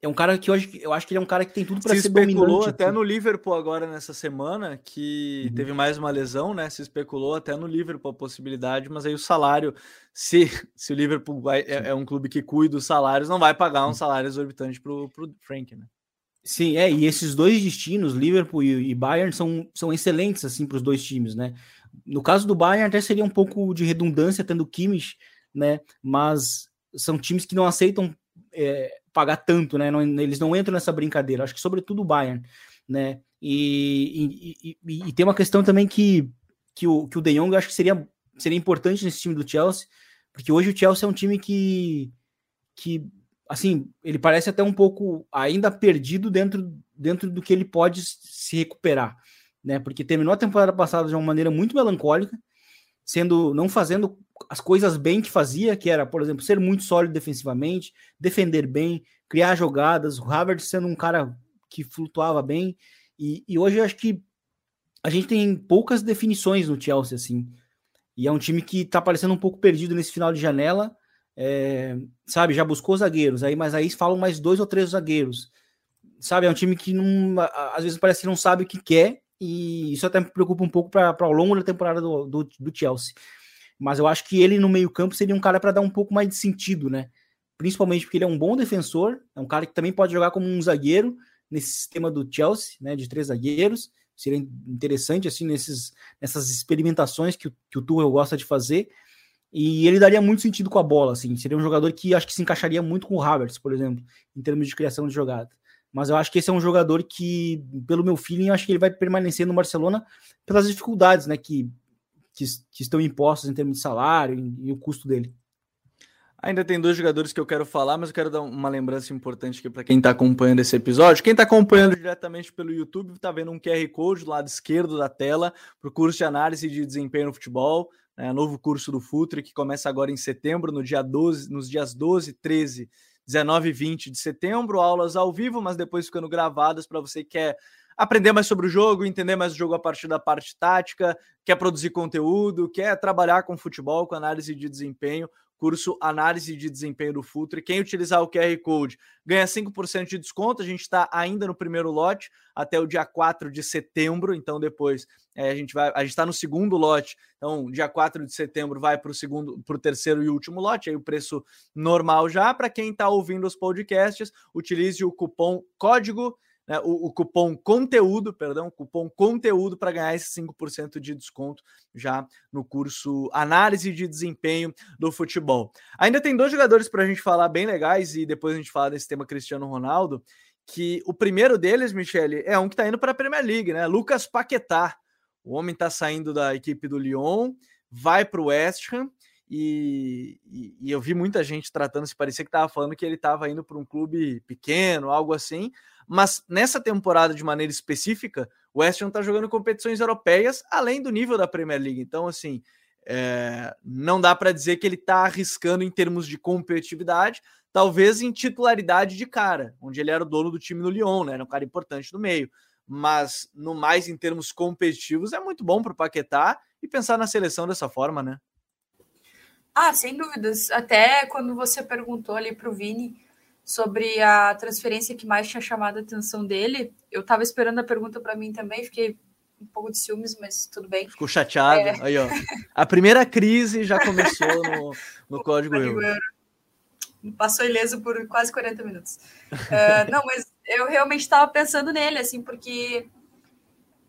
é um cara que eu acho, eu acho que ele é um cara que tem tudo para ser especulou dominante. até no Liverpool agora nessa semana que uhum. teve mais uma lesão, né? Se especulou até no Liverpool a possibilidade, mas aí o salário, se, se o Liverpool vai, é, é, um clube que cuida dos salários, não vai pagar um uhum. salário exorbitante pro, pro Frank, né? Sim, é, e esses dois destinos, Liverpool e, e Bayern, são, são excelentes assim para os dois times, né? No caso do Bayern até seria um pouco de redundância tendo Kimmich, né? Mas são times que não aceitam é, pagar tanto, né? Não, eles não entram nessa brincadeira. Acho que sobretudo o Bayern, né? E, e, e, e, tem uma questão também que, que, o, que o De Jong eu acho que seria, seria importante nesse time do Chelsea, porque hoje o Chelsea é um time que, que assim, ele parece até um pouco ainda perdido dentro, dentro do que ele pode se recuperar, né? Porque terminou a temporada passada de uma maneira muito melancólica, sendo não fazendo as coisas bem que fazia, que era, por exemplo, ser muito sólido defensivamente, defender bem, criar jogadas, o Havertz sendo um cara que flutuava bem, e, e hoje eu acho que a gente tem poucas definições no Chelsea, assim, e é um time que tá parecendo um pouco perdido nesse final de janela, é, sabe, já buscou zagueiros, aí, mas aí falam mais dois ou três zagueiros. Sabe, é um time que não, às vezes parece que não sabe o que quer, e isso até me preocupa um pouco para ao longo da temporada do, do, do, Chelsea. Mas eu acho que ele no meio-campo seria um cara para dar um pouco mais de sentido, né? Principalmente porque ele é um bom defensor, é um cara que também pode jogar como um zagueiro nesse sistema do Chelsea, né? De três zagueiros. Seria interessante, assim, nesses, nessas experimentações que, que o Tuchel gosta de fazer. E ele daria muito sentido com a bola, assim. Seria um jogador que acho que se encaixaria muito com o Havertz, por exemplo, em termos de criação de jogada. Mas eu acho que esse é um jogador que, pelo meu feeling, eu acho que ele vai permanecer no Barcelona pelas dificuldades, né, que, que, que estão impostas em termos de salário e, e o custo dele. Ainda tem dois jogadores que eu quero falar, mas eu quero dar uma lembrança importante aqui para quem está acompanhando esse episódio. Quem está acompanhando diretamente pelo YouTube está vendo um QR Code do lado esquerdo da tela para o curso de análise de desempenho no futebol né, novo curso do Futre, que começa agora em setembro, no dia 12, nos dias 12, 13, 19 e 20 de setembro, aulas ao vivo, mas depois ficando gravadas para você que quer aprender mais sobre o jogo, entender mais o jogo a partir da parte tática, quer produzir conteúdo, quer trabalhar com futebol, com análise de desempenho curso Análise de Desempenho do Futre. Quem utilizar o QR Code ganha 5% de desconto. A gente está ainda no primeiro lote até o dia 4 de setembro. Então, depois é, a gente vai. A gente está no segundo lote. Então, dia 4 de setembro vai para o segundo, para o terceiro e último lote. Aí o preço normal já. Para quem está ouvindo os podcasts, utilize o cupom código né, o, o, cupom conteúdo, perdão, cupom conteúdo para ganhar esse 5% de desconto já no curso Análise de Desempenho do Futebol. Ainda tem dois jogadores para a gente falar bem legais e depois a gente fala desse tema Cristiano Ronaldo, que o primeiro deles, Michele, é um que está indo para a Premier League, né? Lucas Paquetá. O homem está saindo da equipe do Lyon, vai para o West Ham e, e, e, eu vi muita gente tratando, se parecia que estava falando que ele estava indo para um clube pequeno, algo assim. Mas nessa temporada, de maneira específica, o West Ham está jogando competições europeias além do nível da Premier League. Então, assim, é, não dá para dizer que ele está arriscando em termos de competitividade, talvez em titularidade de cara, onde ele era o dono do time no Lyon, né? Era um cara importante no meio. Mas no mais em termos competitivos é muito bom para o Paquetá e pensar na seleção dessa forma, né? Ah, sem dúvidas. Até quando você perguntou ali para o Vini sobre a transferência que mais tinha chamado a atenção dele. Eu estava esperando a pergunta para mim também, fiquei um pouco de ciúmes, mas tudo bem. Ficou chateado. É. Aí, ó. A primeira crise já começou no, no *laughs* Código Euro. Passou ileso por quase 40 minutos. uh, *laughs* não, mas eu realmente estava pensando nele, assim, porque,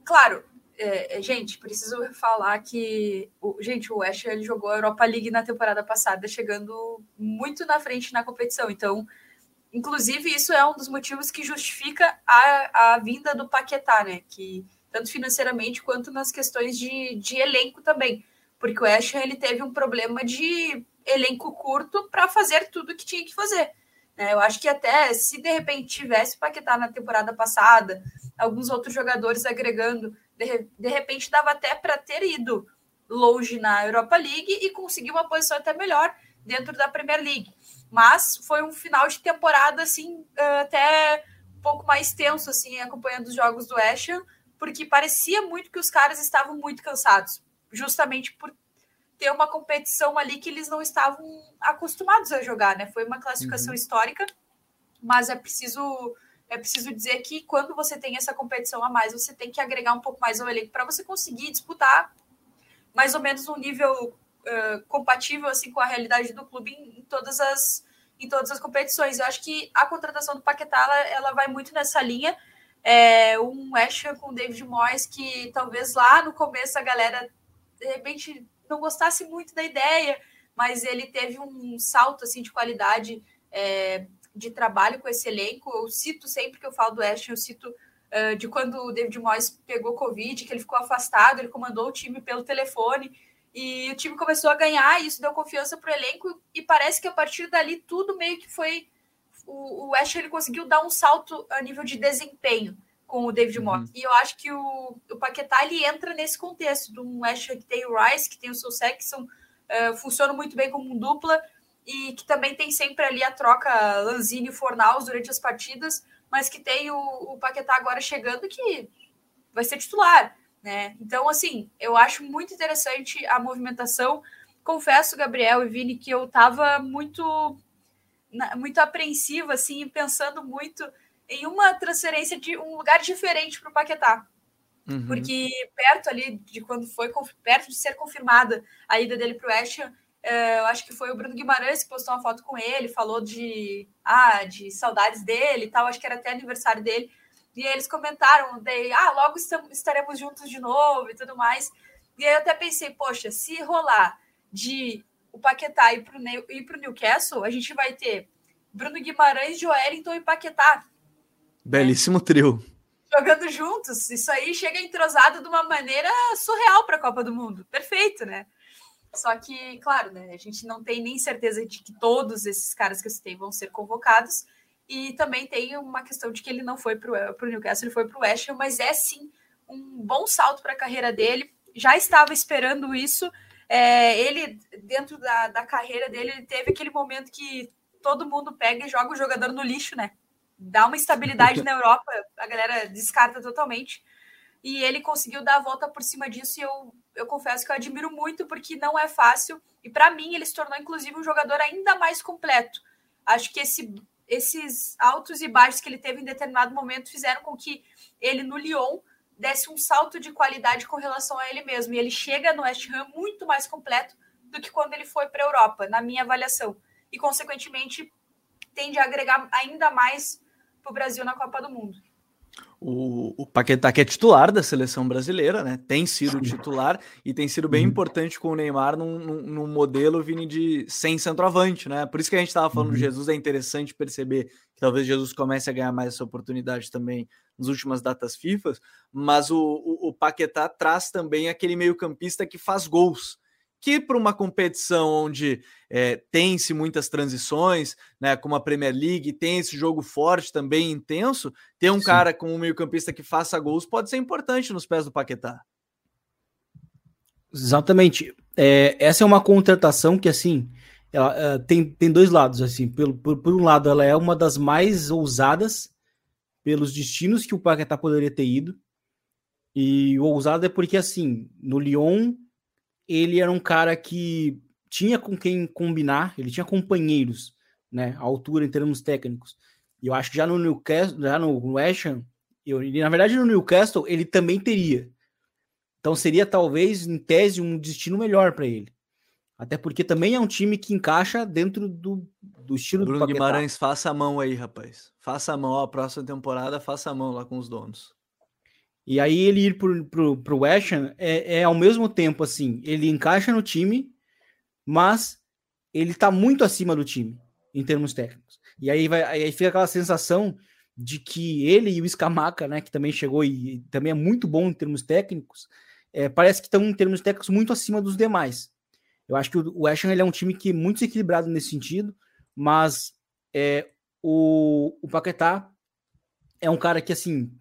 claro, é, é, gente, preciso falar que, o, gente, o West ele jogou a Europa League na temporada passada, chegando muito na frente na competição. Então, Inclusive, isso é um dos motivos que justifica a, a vinda do Paquetá, né? Que tanto financeiramente quanto nas questões de, de elenco também. Porque o Ashton ele teve um problema de elenco curto para fazer tudo que tinha que fazer. Né? Eu acho que até se de repente tivesse o Paquetá na temporada passada, alguns outros jogadores agregando, de, de repente dava até para ter ido longe na Europa League e conseguir uma posição até melhor dentro da Premier League. Mas foi um final de temporada, assim, eh, até um pouco mais tenso, assim, acompanhando os jogos do West Ham, porque parecia muito que os caras estavam muito cansados, justamente por ter uma competição ali que eles não estavam acostumados a jogar, né? Foi uma classificação uhum. histórica, mas é preciso é preciso dizer que quando você tem essa competição a mais, você tem que agregar um pouco mais ao elenco para você conseguir disputar mais ou menos um nível compatível assim com a realidade do clube em, em, todas as em todas as competições. Eu acho que a contratação do Paquetá ela, ela vai muito nessa linha. É, um West com o David Moyes que talvez lá no começo a galera de repente não gostasse muito da ideia, mas ele teve um salto assim de qualidade é, de trabalho com esse elenco. Eu cito sempre que eu falo do West, eu cito uh, de quando o David Moyes pegou Covid, que ele ficou afastado, ele comandou o time pelo telefone e o time começou a ganhar, e isso deu confiança para o elenco, e parece que a partir dali tudo meio que foi, o, o West ele conseguiu dar um salto a nível de desempenho com o David. Uhum. E eu acho que o, o Paquetá ele entra nesse contexto de um West que tem o Rice, que tem o seu Sexton, uh, funciona muito bem como um dupla e que também tem sempre ali a troca Lanzini e Fornaus durante as partidas, mas que tem o, o Paquetá agora chegando que vai ser titular, né? Então, assim, eu acho muito interessante a movimentação. Confesso, Gabriel e Vini, que eu estava muito muito apreensiva, assim, pensando muito em uma transferência de um lugar diferente para o Paquetá. Uhum. Porque perto ali de quando foi, perto de ser confirmada a ida dele para o West Ham, é, eu acho que foi o Bruno Guimarães que postou uma foto com ele, falou de, ah, de saudades dele e tal, acho que era até aniversário dele. E eles comentaram, daí, ah, logo estamos, estaremos juntos de novo e tudo mais. E aí eu até pensei, poxa, se rolar de o Paquetá ir para o Newcastle, a gente vai ter Bruno Guimarães, Joelinton e Paquetá. Belíssimo trio. Jogando juntos. Isso aí chega entrosado de uma maneira surreal para a Copa do Mundo. Perfeito, né? Só que, claro, né, a gente não tem nem certeza de que todos esses caras que eu citei vão ser convocados. E também tem uma questão de que ele não foi para o Newcastle, ele foi para o West Ham, mas é sim um bom salto para a carreira dele. Já estava esperando isso. É, ele, dentro da, da carreira dele, ele teve aquele momento que todo mundo pega e joga o jogador no lixo, né? Dá uma estabilidade na *laughs* Europa, a galera descarta totalmente. E ele conseguiu dar a volta por cima disso e eu, eu confesso que eu admiro muito porque não é fácil. E para mim ele se tornou inclusive um jogador ainda mais completo. Acho que esse, esses altos e baixos que ele teve em determinado momento fizeram com que ele no Lyon desse um salto de qualidade com relação a ele mesmo. E ele chega no West Ham muito mais completo do que quando ele foi para a Europa, na minha avaliação e, consequentemente, tende a agregar ainda mais para o Brasil na Copa do Mundo. O, o Paquetá, que é titular da seleção brasileira, né? Tem sido titular e tem sido bem uhum. importante com o Neymar num, num, num, modelo vindo de sem centroavante, né? Por isso que a gente estava falando uhum. Jesus, é interessante perceber que talvez Jesus comece a ganhar mais essa oportunidade também nas últimas datas FIFA, mas o, o, o Paquetá traz também aquele meio-campista que faz gols que para uma competição onde é, tem-se muitas transições, né, como a Premier League, tem esse jogo forte também intenso, ter um Sim. cara com um meio-campista que faça gols pode ser importante nos pés do Paquetá. Exatamente. É, essa é uma contratação que, assim, ela, é, tem, tem dois lados. assim. Pelo, por, por um lado, ela é uma das mais ousadas pelos destinos que o Paquetá poderia ter ido. E o ousado é porque, assim, no Lyon ele era um cara que tinha com quem combinar, ele tinha companheiros, né, à altura em termos técnicos. E eu acho que já no Newcastle, já no West Ham, eu, na verdade no Newcastle ele também teria. Então seria talvez em tese um destino melhor para ele. Até porque também é um time que encaixa dentro do, do estilo Bruno do Guimarães, faça a mão aí, rapaz. Faça a mão, ó, a próxima temporada, faça a mão lá com os donos. E aí ele ir pro, pro, pro West Ham é, é ao mesmo tempo assim, ele encaixa no time, mas ele tá muito acima do time em termos técnicos. E aí vai aí fica aquela sensação de que ele e o Scamaca, né, que também chegou e, e também é muito bom em termos técnicos, é, parece que estão em termos técnicos muito acima dos demais. Eu acho que o West Ham ele é um time que é muito equilibrado nesse sentido, mas é, o, o Paquetá é um cara que, assim,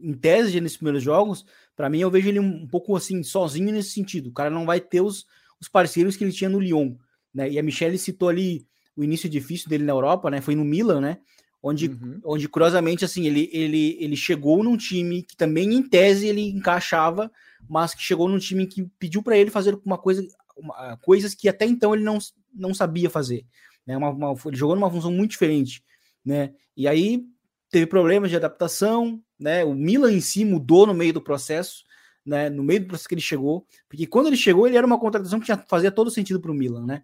em tese, nesses primeiros jogos, para mim eu vejo ele um pouco assim, sozinho nesse sentido. O cara não vai ter os, os parceiros que ele tinha no Lyon, né? E a Michelle citou ali o início difícil dele na Europa, né? Foi no Milan, né? Onde, uhum. onde curiosamente, assim, ele, ele, ele chegou num time que também, em tese, ele encaixava, mas que chegou num time que pediu para ele fazer uma coisa, uma, coisas que até então ele não, não sabia fazer. Né? Uma, uma, ele jogou numa função muito diferente, né? E aí teve problemas de adaptação, né? O Milan em si mudou no meio do processo, né? No meio do processo que ele chegou, porque quando ele chegou, ele era uma contratação que já fazia todo sentido para o Milan, né?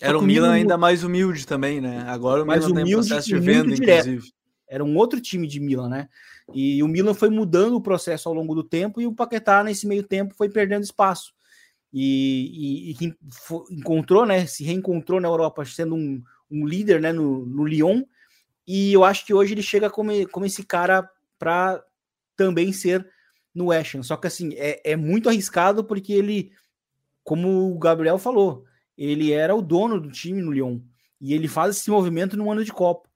Era um Milan ainda mais humilde também, né? Agora o mais Milan humilde, tem processo de venda, inclusive. Era um outro time de Milan, né? E o Milan foi mudando o processo ao longo do tempo e o Paquetá, nesse meio tempo, foi perdendo espaço. E, e, e encontrou, né? Se reencontrou na Europa sendo um, um líder né, no, no Lyon e eu acho que hoje ele chega como, como esse cara para também ser no Ham. Só que assim, é, é muito arriscado porque ele, como o Gabriel falou, ele era o dono do time no Lyon. E ele faz esse movimento no ano de Copa.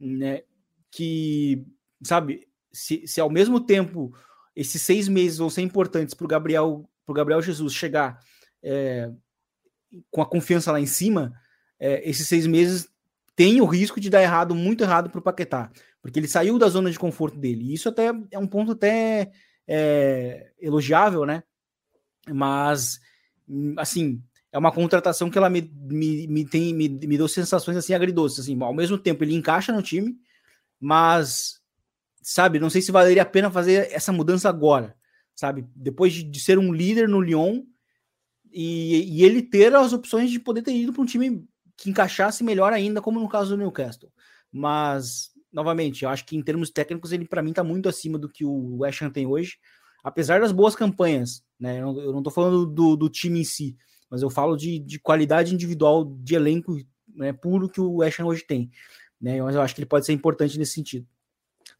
né, que, sabe, se, se ao mesmo tempo esses seis meses vão ser importantes para o Gabriel, Gabriel Jesus chegar é, com a confiança lá em cima, é, esses seis meses tem o risco de dar errado, muito errado para o Paquetá, porque ele saiu da zona de conforto dele. E isso até é um ponto até é, elogiável, né? Mas, assim, é uma contratação que ela me, me, me, tem, me, me deu sensações assim agridoces. Assim, ao mesmo tempo, ele encaixa no time, mas, sabe, não sei se valeria a pena fazer essa mudança agora, sabe? Depois de, de ser um líder no Lyon e, e, ele ter as opções de poder ter ido para um time que encaixasse melhor ainda, como no caso do Newcastle. Mas, novamente, eu acho que em termos técnicos, ele para mim está muito acima do que o West Ham tem hoje, apesar das boas campanhas, né? Eu não estou falando do, do, time em si, mas eu falo de, de qualidade individual de elenco né, puro que o West Ham hoje tem. Né? Mas eu acho que ele pode ser importante nesse sentido.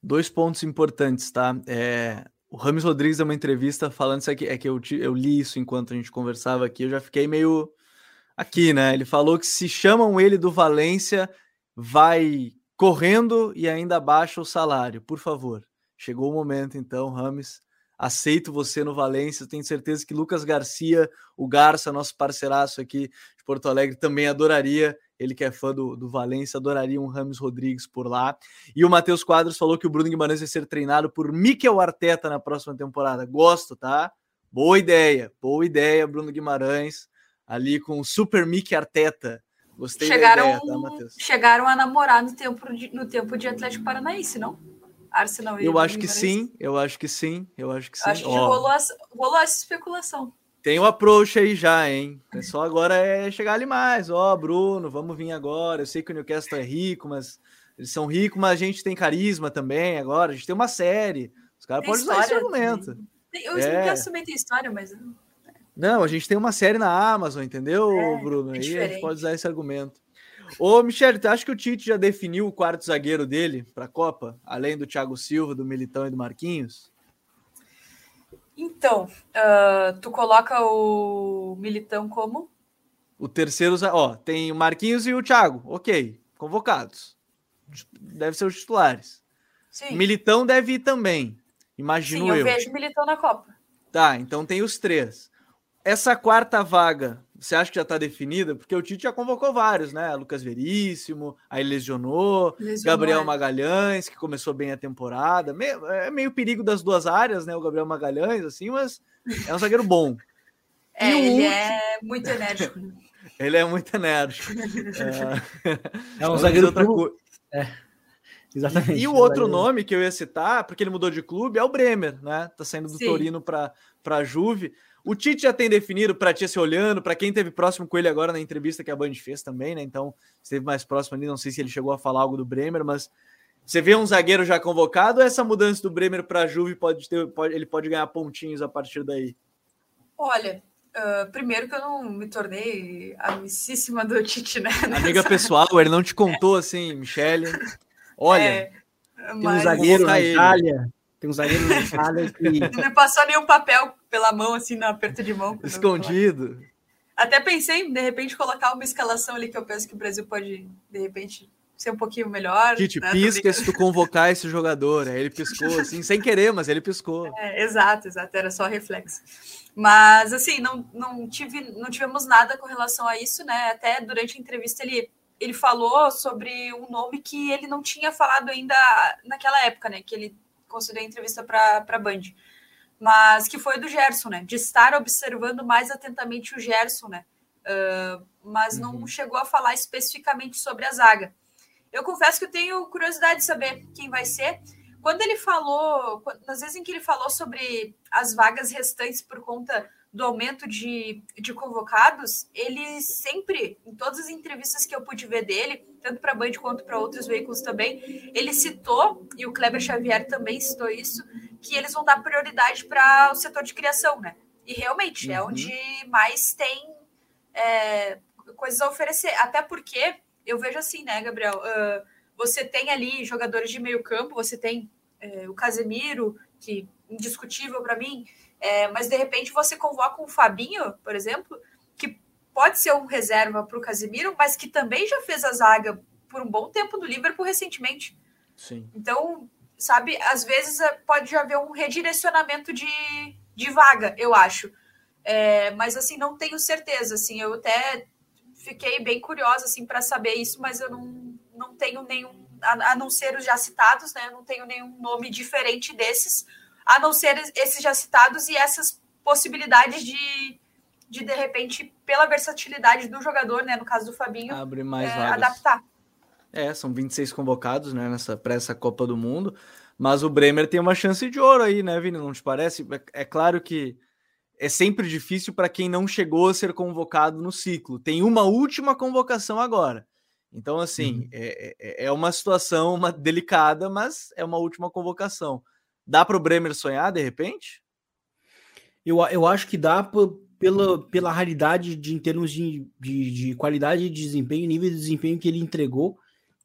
Dois pontos importantes, tá? É, o Rames Rodrigues deu uma entrevista falando isso aqui, é que eu, eu li isso enquanto a gente conversava aqui, eu já fiquei meio aqui, né? Ele falou que se chamam ele do Valência, vai correndo e ainda baixa o salário. Por favor. Chegou o momento, então, Rames. Aceito você no Valência. Tenho certeza que Lucas Garcia, o Garça, nosso parceiraço aqui de Porto Alegre, também adoraria. Ele que é fã do, do Valência, adoraria um Rames Rodrigues por lá. E o Matheus Quadros falou que o Bruno Guimarães vai ser treinado por Mikel Arteta na próxima temporada. Gosto, tá? Boa ideia, boa ideia, Bruno Guimarães ali com o Super Mickey Arteta. Gostei chegaram, ideia, tá, Matheus? Chegaram a namorar no tempo de, no tempo de Atlético Paranaense, não? Arsenal e Eu acho que sim, eu acho que sim, eu acho que sim. Acho que oh. rolou, essa, rolou essa especulação. Tem o um approach aí já, hein? É só agora é chegar ali mais. Ó, oh, Bruno, vamos vir agora. Eu sei que o Newcastle é rico, mas eles são ricos, mas a gente tem carisma também agora. A gente tem uma série. Os caras podem usar esse argumento. Tem, eu é. Newcastle também tem história, mas não, a gente tem uma série na Amazon, entendeu, é, Bruno? É Aí a gente pode usar esse argumento. Ô, Michele, tu acha que o Tite já definiu o quarto zagueiro dele para a Copa, além do Thiago Silva, do Militão e do Marquinhos? Então, uh, tu coloca o Militão como? O terceiro, ó, tem o Marquinhos e o Thiago, ok, convocados. Deve ser os titulares. Sim. O Militão deve ir também, imagino Sim, eu. eu vejo o Militão na Copa. Tá, então tem os três. Essa quarta vaga, você acha que já está definida? Porque o Tite já convocou vários, né? Lucas Veríssimo, aí lesionou, lesionou Gabriel é. Magalhães, que começou bem a temporada. Meio, é meio perigo das duas áreas, né? O Gabriel Magalhães, assim, mas é um zagueiro bom. *laughs* É, ele último... é muito enérgico. *laughs* ele é muito enérgico. é, *laughs* é um zagueiro outra coisa. É. Exatamente. E, e o outro nome que eu ia citar, porque ele mudou de clube, é o Bremer, né? Tá saindo do Sim. Torino para a Juve. O Tite já tem definido para ti se olhando, para quem teve próximo com ele agora na entrevista que a Band fez também, né? Então, esteve mais próximo ali, não sei se ele chegou a falar algo do Bremer, mas você vê um zagueiro já convocado ou essa mudança do Bremer para a Juve pode ter, pode, ele pode ganhar pontinhos a partir daí? Olha, uh, primeiro que eu não me tornei amicíssima do Tite, né? Amiga pessoal, ele não te contou assim, Michele. Olha, é, tem um zagueiro na Itália. Tem um zagueiro na Itália que. Não me passou nenhum papel pela mão, assim, no aperto de mão. Escondido. Até pensei, de repente, colocar uma escalação ali que eu penso que o Brasil pode, de repente, ser um pouquinho melhor. Tite, né? pisca se tu convocar esse jogador. Aí ele piscou, *laughs* assim, sem querer, mas ele piscou. É, exato, exato, era só reflexo. Mas, assim, não, não, tive, não tivemos nada com relação a isso, né? Até durante a entrevista ele, ele falou sobre um nome que ele não tinha falado ainda naquela época, né? Que ele concedeu a entrevista para a Band, mas que foi do Gerson, né? De estar observando mais atentamente o Gerson, né? Uh, mas não uhum. chegou a falar especificamente sobre a zaga. Eu confesso que eu tenho curiosidade de saber quem vai ser. Quando ele falou, nas vezes em que ele falou sobre as vagas restantes por conta do aumento de, de convocados, ele sempre, em todas as entrevistas que eu pude ver dele, tanto para a Band quanto para outros veículos também, ele citou, e o Kleber Xavier também citou isso, que eles vão dar prioridade para o setor de criação, né? E realmente é uhum. é onde mais tem é, coisas a oferecer. Até porque eu vejo assim, né, Gabriel? Uh, você tem ali jogadores de meio campo, você tem uh, o Casemiro, que indiscutível para mim, é, mas de repente você convoca um Fabinho, por exemplo, que pode ser um reserva para o Casemiro, mas que também já fez a zaga por um bom tempo no Liverpool recentemente. Sim. Então, sabe, às vezes eh, pode haver um redirecionamento de, de vaga, eu acho. É, mas assim, não tenho certeza. Assim, eu até fiquei bem curiosa assim para saber isso, mas eu não, não tenho nenhum, a, a, não ser os já citados, né? Não tenho nenhum nome diferente desses, a não ser esses já citados e essas possibilidades de de de repente pela versatilidade do jogador, né? No caso do Fabinho, abre mais é, adaptar. É, são 26 convocados, né? Nessa para essa Copa do Mundo, mas o Bremer tem uma chance de ouro aí, né, Vini? Não te parece? É, é claro que é sempre difícil para quem não chegou a ser convocado no ciclo. Tem uma última convocação agora. Então, assim, uhum. é, é, é uma situação uma delicada, mas é uma última convocação. Dá para o Bremer sonhar, de repente? Eu, eu acho que dá pela, pela raridade de, em termos de, de, de qualidade de desempenho, nível de desempenho que ele entregou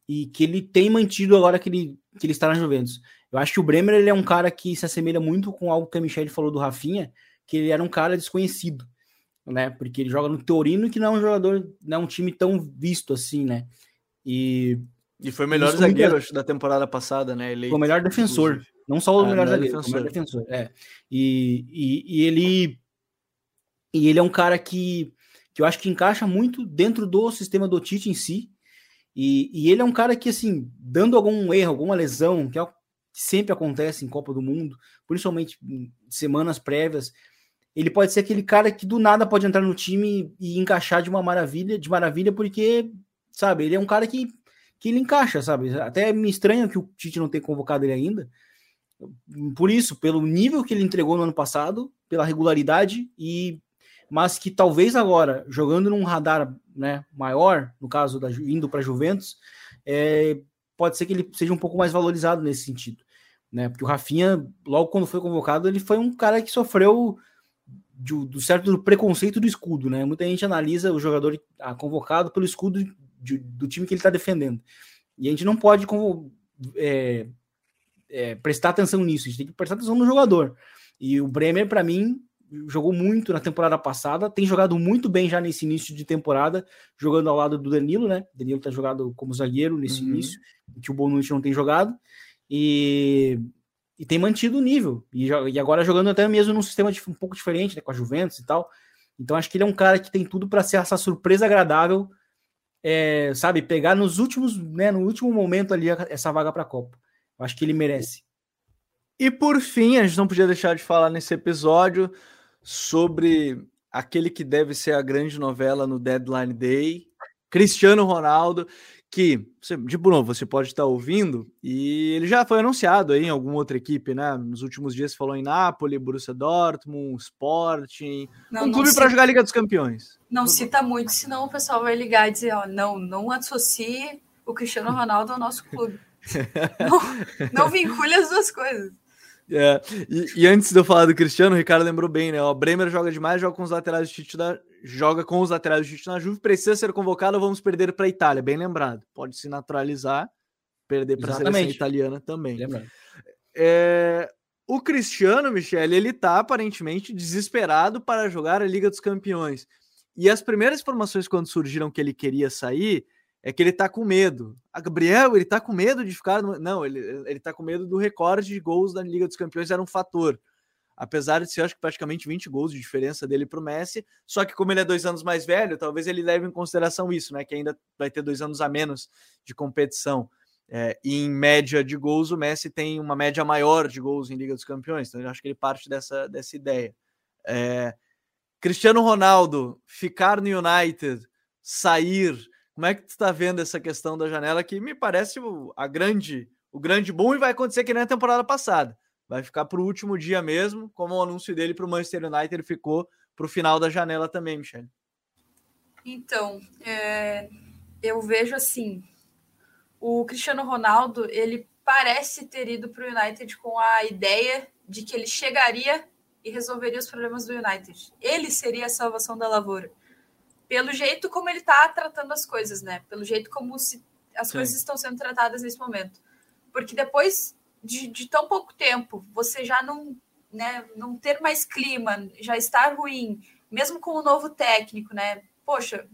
e que ele tem mantido agora que ele, que ele está na Juventus. Eu acho que o Bremer ele é um cara que se assemelha muito com algo que a Michelle falou do Rafinha, que ele era um cara desconhecido, né? Porque ele joga no Torino, que não é um jogador, não é um time tão visto assim, né? E, e foi o melhor zagueiro acho, da temporada passada, né? Eleito, foi o melhor defensor. Não só o ah, melhor zagueiro, defensor. o melhor defensor. É. E, e, e, ele e ele é um cara que, que eu acho que encaixa muito dentro do sistema do Tite em si. E, e ele é um cara que, assim, dando algum erro, alguma lesão, que é o que sempre acontece em Copa do Mundo, principalmente em semanas prévias, ele pode ser aquele cara que do nada pode entrar no time e encaixar de uma maravilha, de maravilha, porque, sabe, ele é um cara que, que ele encaixa, sabe? Até me estranha que o Tite não tenha convocado ele ainda. Por isso, pelo nível que ele entregou no ano passado, pela regularidade e mas que talvez agora, jogando num radar né, maior, no caso da indo para Juventus, é, pode ser que ele seja um pouco mais valorizado nesse sentido. Né? Porque o Rafinha, logo quando foi convocado, ele foi um cara que sofreu do, do certo do preconceito do escudo, né? Muita gente analisa o jogador convocado pelo escudo de, do time que ele está defendendo. E a gente não pode é, é, prestar atenção nisso, a gente tem que prestar atenção no jogador. E o Bremer, para mim, jogou muito na temporada passada, tem jogado muito bem já nesse início de temporada, jogando ao lado do Danilo, né? Danilo tá jogado como zagueiro nesse uhum. início, que o Bonucci não tem jogado. E e tem mantido o nível. E, e agora jogando até mesmo num sistema de, um pouco diferente, né, com a Juventus e tal. Então acho que ele é um cara que tem tudo para ser essa surpresa agradável, é, sabe, pegar nos últimos, né, no último momento ali essa vaga para a Copa. Eu acho que ele merece. E por fim, a gente não podia deixar de falar nesse episódio sobre aquele que deve ser a grande novela no Deadline Day, Cristiano Ronaldo, que, de novo, você pode estar ouvindo, e ele já foi anunciado aí em alguma outra equipe, né? Nos últimos dias falou em Nápoles, Borussia Dortmund, Sporting, não, um clube para jogar a Liga dos Campeões. Não cita muito, senão o pessoal vai ligar e dizer, ó, não, não associe o Cristiano Ronaldo ao nosso clube. Não, não vincule as duas coisas. É, e, e, antes de eu falar do Cristiano, o Ricardo lembrou bem, né? O Bremer joga demais, joga com os laterais de Tite da, joga com os laterais de Tite na Juve, precisa ser convocado, vamos perder para a Itália, bem lembrado. Pode se naturalizar, perder para a seleção italiana também. É, o Cristiano, Michele, ele tá aparentemente desesperado para jogar a Liga dos Campeões. E as primeiras informações quando surgiram que ele queria sair, é que ele tá com medo. A Gabriel, ele tá com medo de ficar. No... Não, ele, ele tá com medo do recorde de gols da Liga dos Campeões, era um fator. Apesar de ser, acho que praticamente 20 gols de diferença dele para o Messi, só que como ele é dois anos mais velho, talvez ele leve em consideração isso, né? Que ainda vai ter dois anos a menos de competição. É, e em média de gols, o Messi tem uma média maior de gols em Liga dos Campeões, então eu acho que ele parte dessa, dessa ideia. É, Cristiano Ronaldo ficar no United, sair como é que tu está vendo essa questão da janela que me parece a grande, o grande boom e vai acontecer que nem a temporada passada. Vai ficar para o último dia mesmo, como o anúncio dele para o Manchester United ficou para o final da janela também, Michele. Então, é, eu vejo assim, o Cristiano Ronaldo ele parece ter ido para o United com a ideia de que ele chegaria e resolveria os problemas do United. Ele seria a salvação da lavoura pelo jeito como ele está tratando as coisas, né? Pelo jeito como se, as Sim. coisas estão sendo tratadas nesse momento. Porque depois de, de, tão pouco tempo, você já não, né, não ter mais clima, já estar ruim, mesmo com o novo técnico, né? Poxa,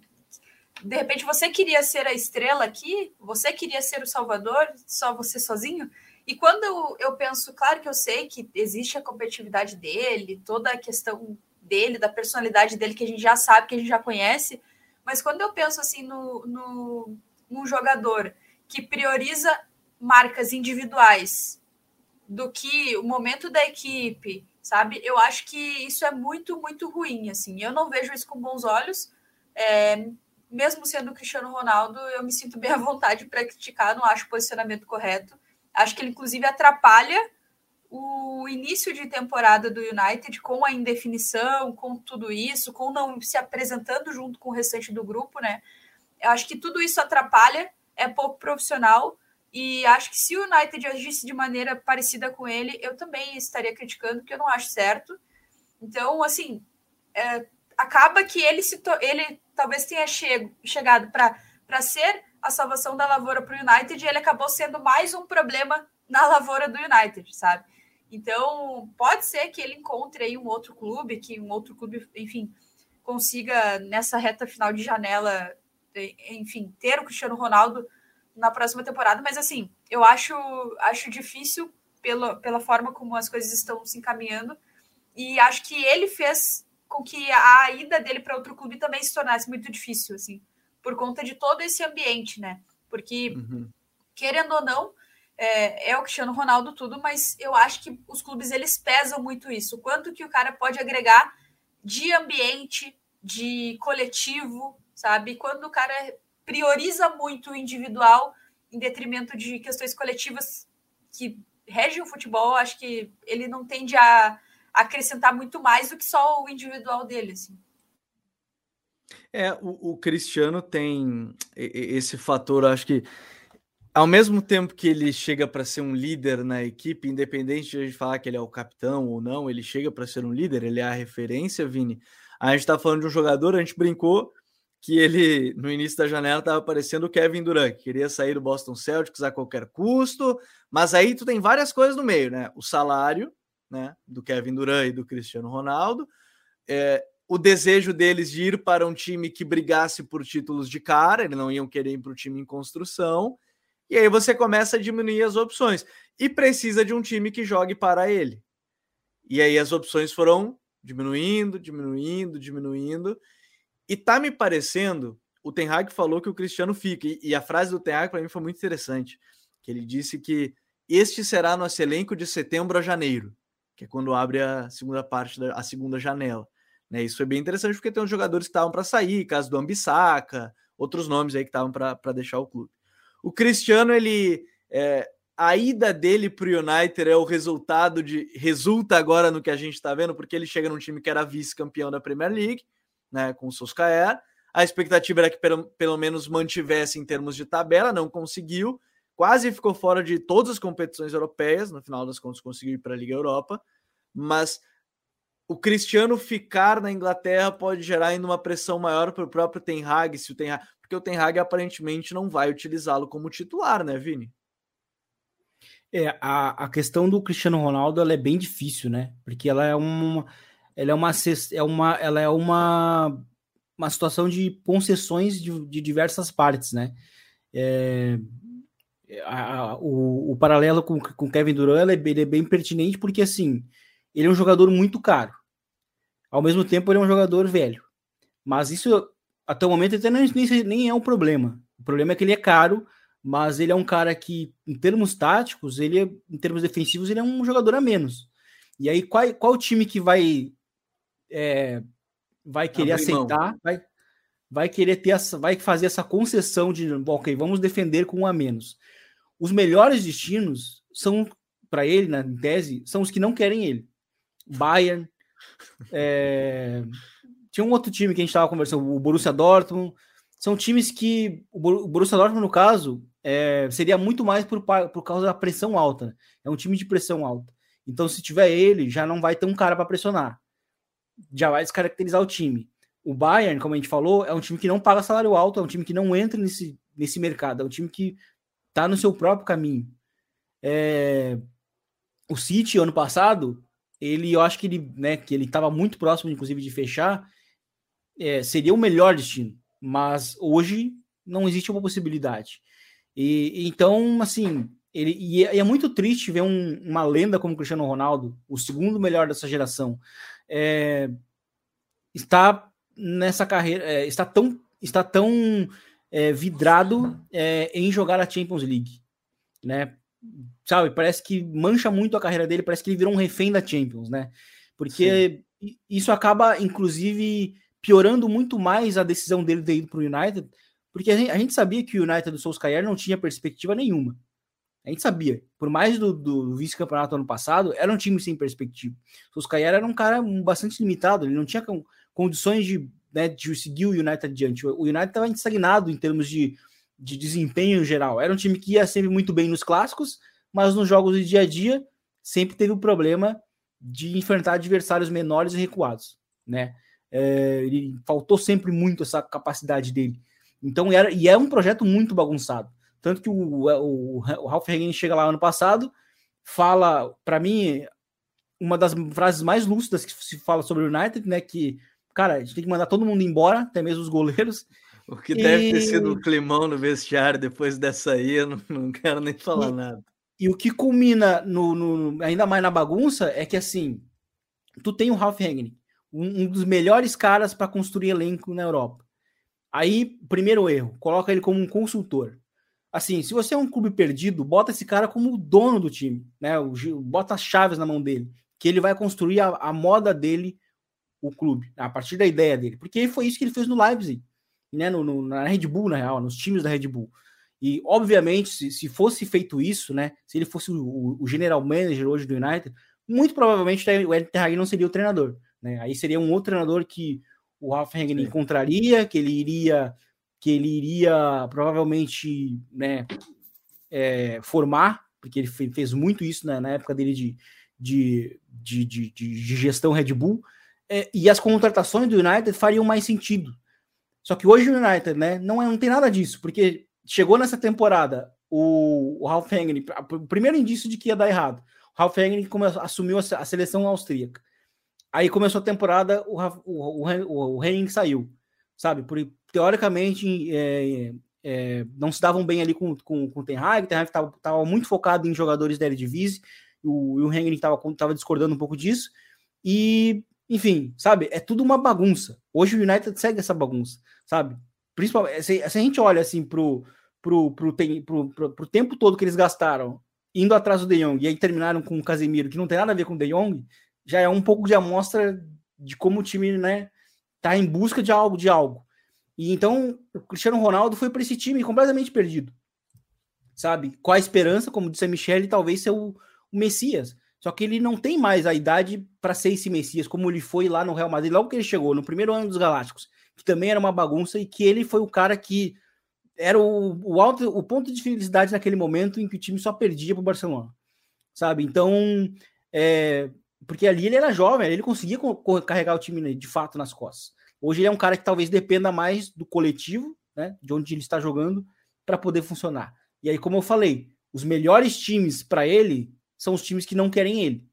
de repente você queria ser a estrela aqui, você queria ser o salvador, só você sozinho. E quando eu, eu penso, claro que eu sei que existe a competitividade dele, toda a questão dele, da personalidade dele, que a gente já sabe, que a gente já conhece, mas quando eu penso assim no, no num jogador que prioriza marcas individuais do que o momento da equipe, sabe? Eu acho que isso é muito, muito ruim, assim. Eu não vejo isso com bons olhos. É, mesmo sendo o Cristiano Ronaldo, eu me sinto bem à vontade para criticar, não acho o posicionamento correto. Acho que ele, inclusive, atrapalha o início de temporada do United com a indefinição, com tudo isso, com não se apresentando junto com o restante do grupo, né? Eu acho que tudo isso atrapalha, é pouco profissional e acho que se o United agisse de maneira parecida com ele, eu também estaria criticando, porque eu não acho certo. Então, assim, é, acaba que ele se ele talvez tenha chegado para ser a salvação da lavoura para o United e ele acabou sendo mais um problema na lavoura do United, sabe? Então, pode ser que ele encontre aí um outro clube, que um outro clube, enfim, consiga nessa reta final de janela, enfim, ter o Cristiano Ronaldo na próxima temporada, mas assim, eu acho, acho difícil pela, pela forma como as coisas estão se encaminhando, e acho que ele fez com que a ida dele para outro clube também se tornasse muito difícil, assim, por conta de todo esse ambiente, né? Porque, uhum. querendo ou não, é, é, o Cristiano Ronaldo tudo, mas eu acho que os clubes eles pesam muito isso. Quanto que o cara pode agregar de ambiente, de coletivo, sabe? Quando o cara prioriza muito o individual em detrimento de questões coletivas que regem o futebol, acho que ele não tende a acrescentar muito mais do que só o individual dele. Assim. É, o, o Cristiano tem esse fator, acho que ao mesmo tempo que ele chega para ser um líder na equipe, independente de a gente falar que ele é o capitão ou não, ele chega para ser um líder, ele é a referência, Vini. A gente está falando de um jogador, a gente brincou que ele, no início da janela, estava parecendo o Kevin Durant, que queria sair do Boston Celtics a qualquer custo, mas aí tu tem várias coisas no meio, né? O salário, né, do Kevin Durant e do Cristiano Ronaldo, é, o desejo deles de ir para um time que brigasse por títulos de cara, eles não iam querer ir para o time em construção, e aí você começa a diminuir as opções, e precisa de um time que jogue para ele. E aí as opções foram diminuindo, diminuindo, diminuindo, e tá me parecendo, o Ten Hag falou que o Cristiano fica, e, a frase do Ten Hag para mim foi muito interessante, que ele disse que este será nosso elenco de setembro a janeiro, que é quando abre a segunda parte da a segunda janela. Né? Isso foi bem interessante porque tem uns jogadores que estavam para sair, caso do Ambissaca, outros nomes aí que estavam para deixar o clube. O Cristiano, ele é, a ida dele para o United é o resultado de resulta agora no que a gente está vendo, porque ele chega num time que era vice-campeão da Premier League, né, com o Solskjaer. A expectativa era que pelo, pelo menos mantivesse em termos de tabela, não conseguiu. Quase ficou fora de todas as competições europeias, no final das contas conseguiu ir para a Liga Europa, mas o Cristiano ficar na Inglaterra pode gerar ainda uma pressão maior para o próprio Ten Hag, se o Ten Hag, porque o Ten Hag aparentemente não vai utilizá-lo como titular, né, Vini? É, a, a questão do Cristiano Ronaldo ela é bem difícil, né? Porque ela é uma, ela é uma, é uma, ela é uma, uma situação de concessões de, de diversas partes, né? É, a, o, o, paralelo com, com Kevin Durant é, ele é bem pertinente porque, assim, ele é um jogador muito caro. Ao mesmo tempo, ele é um jogador velho. Mas isso, até o momento, até nem, nem é um problema. O problema é que ele é caro, mas ele é um cara que, em termos táticos, ele é, em termos defensivos, ele é um jogador a menos. E aí, qual, qual time que vai é, vai querer Abrir aceitar, vai, vai querer ter essa, vai fazer essa concessão de, ok, vamos defender com um a menos. Os melhores destinos são para ele, na tese, são os que não querem ele. Bayern, é, tinha um outro time que a gente estava conversando, o Borussia Dortmund. São times que o Borussia Dortmund, no caso, é, seria muito mais por, por causa da pressão alta. Né? É um time de pressão alta. Então, se tiver ele, já não vai ter um cara para pressionar já vai descaracterizar o time. O Bayern, como a gente falou, é um time que não paga salário alto, é um time que não entra nesse, nesse mercado, é um time que está no seu próprio caminho. É... O City, ano passado, ele, eu acho que ele, né, que ele estava muito próximo, inclusive, de fechar, é, seria o melhor destino. Mas hoje não existe uma possibilidade. E então, assim, ele, e é, é muito triste ver um, uma lenda como Cristiano Ronaldo, o segundo melhor dessa geração, é, está nessa carreira, é, está tão, está tão é, vidrado é, em jogar a Champions League, né? Sabe, parece que mancha muito a carreira dele, parece que ele virou um refém da Champions, né? Porque Sim. isso acaba, inclusive, piorando muito mais a decisão dele de ir para o United, porque a gente, a gente, sabia que o United do Solskjaer não tinha perspectiva nenhuma. A gente sabia. Por mais do, do vice-campeonato ano passado, era um time sem perspectiva. O Solskjaer era um cara bastante limitado, ele não tinha condições de, né, de seguir o United adiante. O United estava estagnado em termos de, de desempenho em geral. Era um time que ia sempre muito bem nos clássicos, mas nos jogos do dia a dia sempre teve o problema de enfrentar adversários menores e recuados, né? É, ele faltou sempre muito essa capacidade dele. Então, era, e é um projeto muito bagunçado. Tanto que o, o, o Ralph Hagen chega lá ano passado, fala, para mim, uma das frases mais lúcidas que se fala sobre o United, né? Que, cara, a gente tem que mandar todo mundo embora, até mesmo os goleiros. *laughs* O que e... deve ter sido um climão no vestiário depois dessa aí, eu não, não quero nem falar e, nada. E o que culmina no, no, ainda mais na bagunça é que assim, tu tem o Ralph Hagen, um, um dos melhores caras para construir elenco na Europa. Aí, primeiro erro, coloca ele como um consultor assim, se você é um clube perdido, bota esse cara como dono do time, né? O, bota as chaves na mão dele, que ele vai construir a, a, moda dele, o clube, a partir da ideia dele. Porque foi isso que ele fez no Leipzig, né? No, no, na Red Bull, na real, nos times da Red Bull. E, obviamente, se, se fosse feito isso, né? Se ele fosse o, o general manager hoje do United, muito provavelmente o Ed Terhag não seria o treinador, né? Aí seria um outro treinador que o Ralf Hagen encontraria, que ele iria que ele iria provavelmente né, é, formar, porque ele fez muito isso né, na época dele de, de, de, de, de gestão Red Bull, é, e as contratações do United fariam mais sentido. Só que hoje o United né, não, é, não tem nada disso, porque chegou nessa temporada o, o Ralf Hengen, o primeiro indício de que ia dar errado. O Ralf Hengen assumiu a, a, seleção austríaca. Aí começou a temporada, o, o, o, o Henning saiu, sabe? Por, teoricamente, é, é, não se davam bem ali com, com, com o Ten Hag, o Ten Hag estava muito focado em jogadores da Eredivisie, o, o Henry estava discordando um pouco disso, e, enfim, sabe, é tudo uma bagunça. Hoje o United segue essa bagunça, sabe? Principalmente, se, se a gente olha assim pro, pro, pro, pro, pro, pro tempo todo que eles gastaram indo atrás do De Jong e aí terminaram com o Casemiro, que não tem nada a ver com o De Jong, já é um pouco de amostra de como o time, né, tá em busca de algo, de algo. E então o Cristiano Ronaldo foi para esse time completamente perdido. Sabe? Com a esperança, como disse a Michelle, talvez ser o, o Messias. Só que ele não tem mais a idade para ser esse Messias, como ele foi lá no Real Madrid, logo que ele chegou, no primeiro ano dos Galácticos, que também era uma bagunça, e que ele foi o cara que era o, o, alto, o ponto de felicidade naquele momento em que o time só perdia para o Barcelona. Sabe? Então, é, porque ali ele era jovem, ele conseguia carregar o time de fato nas costas. Hoje ele é um cara que talvez dependa mais do coletivo, né, de onde ele está jogando, para poder funcionar. E aí, como eu falei, os melhores times para ele são os times que não querem ele.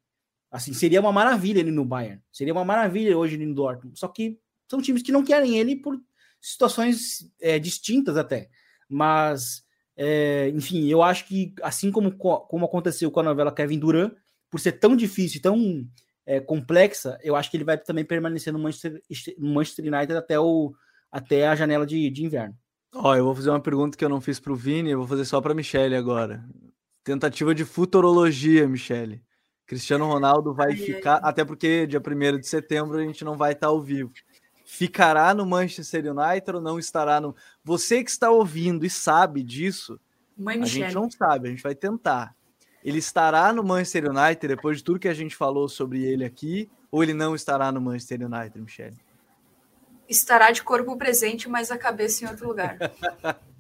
Assim, seria uma maravilha ele no Bayern. Seria uma maravilha hoje ele no Dortmund. Só que são times que não querem ele por situações é, distintas até. Mas, é, enfim, eu acho que assim como, como aconteceu com a novela Kevin Durant, por ser tão difícil, tão é, complexa, eu acho que ele vai também permanecer no Manchester, no Manchester United até, o, até a janela de, de inverno. Ó, eu vou fazer uma pergunta que eu não fiz para o Vini, eu vou fazer só para Michele agora. Tentativa de futurologia, Michele. Cristiano Ronaldo vai ai, ficar, até porque dia 1 de setembro a gente não vai estar ao vivo. Ficará no Manchester United ou não estará no. Você que está ouvindo e sabe disso, Mãe a Michele. gente não sabe, a gente vai tentar. Ele estará no Manchester United depois de tudo que a gente falou sobre ele aqui, ou ele não estará no Manchester United, Michele? Estará de corpo presente, mas a cabeça em outro lugar. *laughs*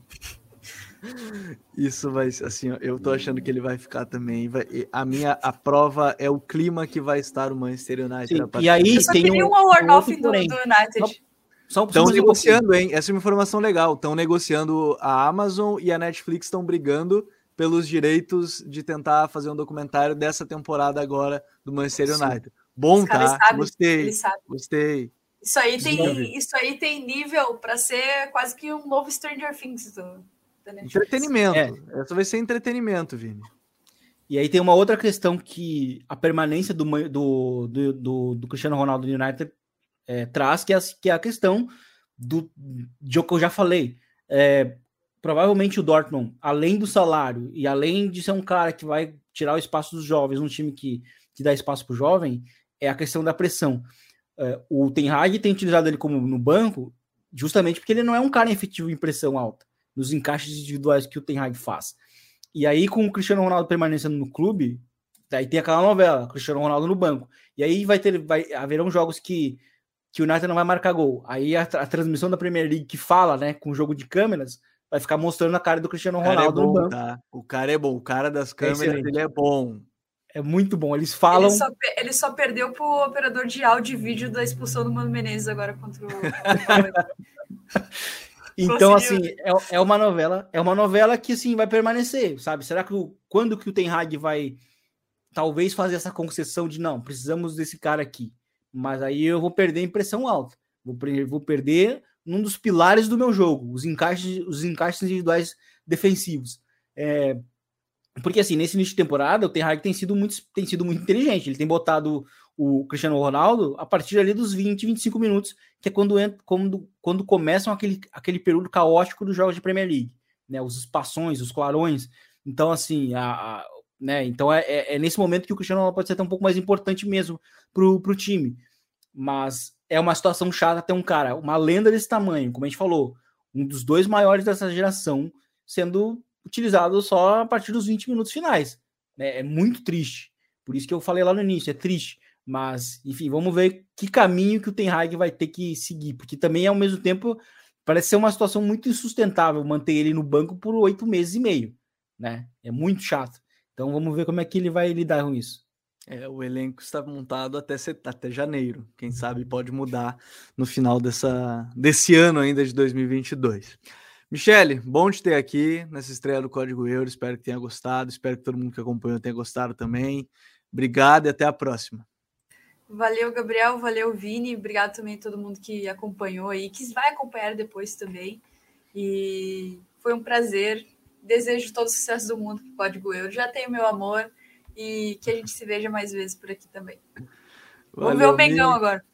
Isso vai assim, eu tô achando que ele vai ficar também. Vai, a minha a prova é o clima que vai estar o Manchester United. Sim, e aí eu tem um, um award do, do United. Estão negociando, hein? Essa é uma informação legal. Estão negociando a Amazon e a Netflix estão brigando pelos direitos de tentar fazer um documentário dessa temporada agora do Manchester United. Bom, tá? Gostei. Gostei. Isso aí tem, isso aí tem nível para ser quase que um novo Stranger Things do, Entretenimento. É. Essa vai ser entretenimento, Vini. E aí tem uma outra questão que a permanência do, do, do, do, do Cristiano Ronaldo no United é, traz, que é, que é a questão do, de que eu já falei. É, provavelmente o Dortmund, além do salário e além de ser um cara que vai tirar o espaço dos jovens, um time que, que dá espaço para o jovem, é a questão da pressão. É, o Ten Hag tem utilizado ele como no banco justamente porque ele não é um cara efetivo em pressão alta, nos encaixes individuais que o Ten Hag faz. E aí, com o Cristiano Ronaldo permanecendo no clube, aí tem aquela novela, Cristiano Ronaldo no banco. E aí vai ter, vai haverão jogos que que o United não vai marcar gol. Aí a, a, transmissão da Premier League que fala, né, com o jogo de câmeras, vai ficar mostrando a cara do Cristiano é Ronaldo é bom, no banco. Tá? O cara é bom, o cara das é câmeras, é ele é bom. É muito bom. Eles falam. Ele só, ele só perdeu pro operador de áudio e vídeo da expulsão do Mano Menezes agora contra o. *laughs* então, assim, é, é uma novela, é uma novela que assim vai permanecer, sabe? Será que o, quando que o Ten Hag vai talvez fazer essa concessão de não, precisamos desse cara aqui? mas aí eu vou perder impressão alta. Vou, vou perder um dos pilares do meu jogo, os encaixes, os encaixes individuais defensivos. É, porque assim, nesse início de temporada, o Ten Hag tem sido muito, tem sido muito inteligente. Ele tem botado o Cristiano Ronaldo a partir ali dos 20, 25 minutos, que é quando, quando, quando começam aquele, aquele período caótico dos jogos de Premier League, né? Os espações, os clarões. Então, assim, a, a né? Então é, é, é, nesse momento que o Cristiano Ronaldo pode ser até um pouco mais importante mesmo pro, pro time. Mas é uma situação chata ter um cara, uma lenda desse tamanho, como a gente falou, um dos dois maiores dessa geração, sendo utilizado só a partir dos 20 minutos finais. Né? É muito triste. Por isso que eu falei lá no início, é triste. Mas, enfim, vamos ver que caminho que o Ten Hag vai ter que seguir, porque também, ao mesmo tempo, parece ser uma situação muito insustentável manter ele no banco por oito meses e meio, né? É muito chato. Então vamos ver como é que ele vai lidar com isso. É, o elenco está montado até, até janeiro. Quem sabe pode mudar no final dessa, desse ano ainda de 2022. Michele, bom te ter aqui nessa estreia do Código Euro. Espero que tenha gostado. Espero que todo mundo que acompanhou tenha gostado também. Obrigado e até a próxima. Valeu, Gabriel. Valeu, Vini. Obrigado também a todo mundo que acompanhou aí, que vai acompanhar depois também. E foi um prazer Desejo todo o sucesso do mundo para o Código Euro. Já tenho meu amor e que a gente se veja mais vezes por aqui também. Valeu, Vamos ver o Mengão agora.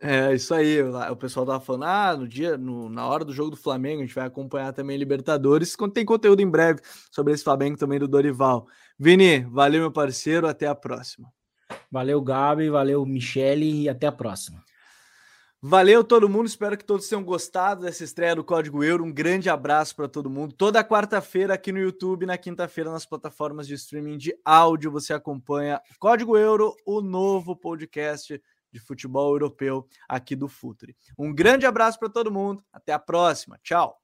É, isso aí. O pessoal tava falando, ah, no dia, no, na hora do jogo do Flamengo, a gente vai acompanhar também Libertadores. Tem conteúdo em breve sobre esse Flamengo também do Dorival. Vini, valeu, meu parceiro. Até a próxima. Valeu, Gabi. Valeu, Michele. E até a próxima. Valeu todo mundo, espero que todos tenham gostado dessa estreia do Código Euro. Um grande abraço para todo mundo. Toda quarta-feira aqui no YouTube, na quinta-feira nas plataformas de streaming de áudio, você acompanha Código Euro, o novo podcast de futebol europeu aqui do Futre. Um grande abraço para todo mundo. Até a próxima. Tchau.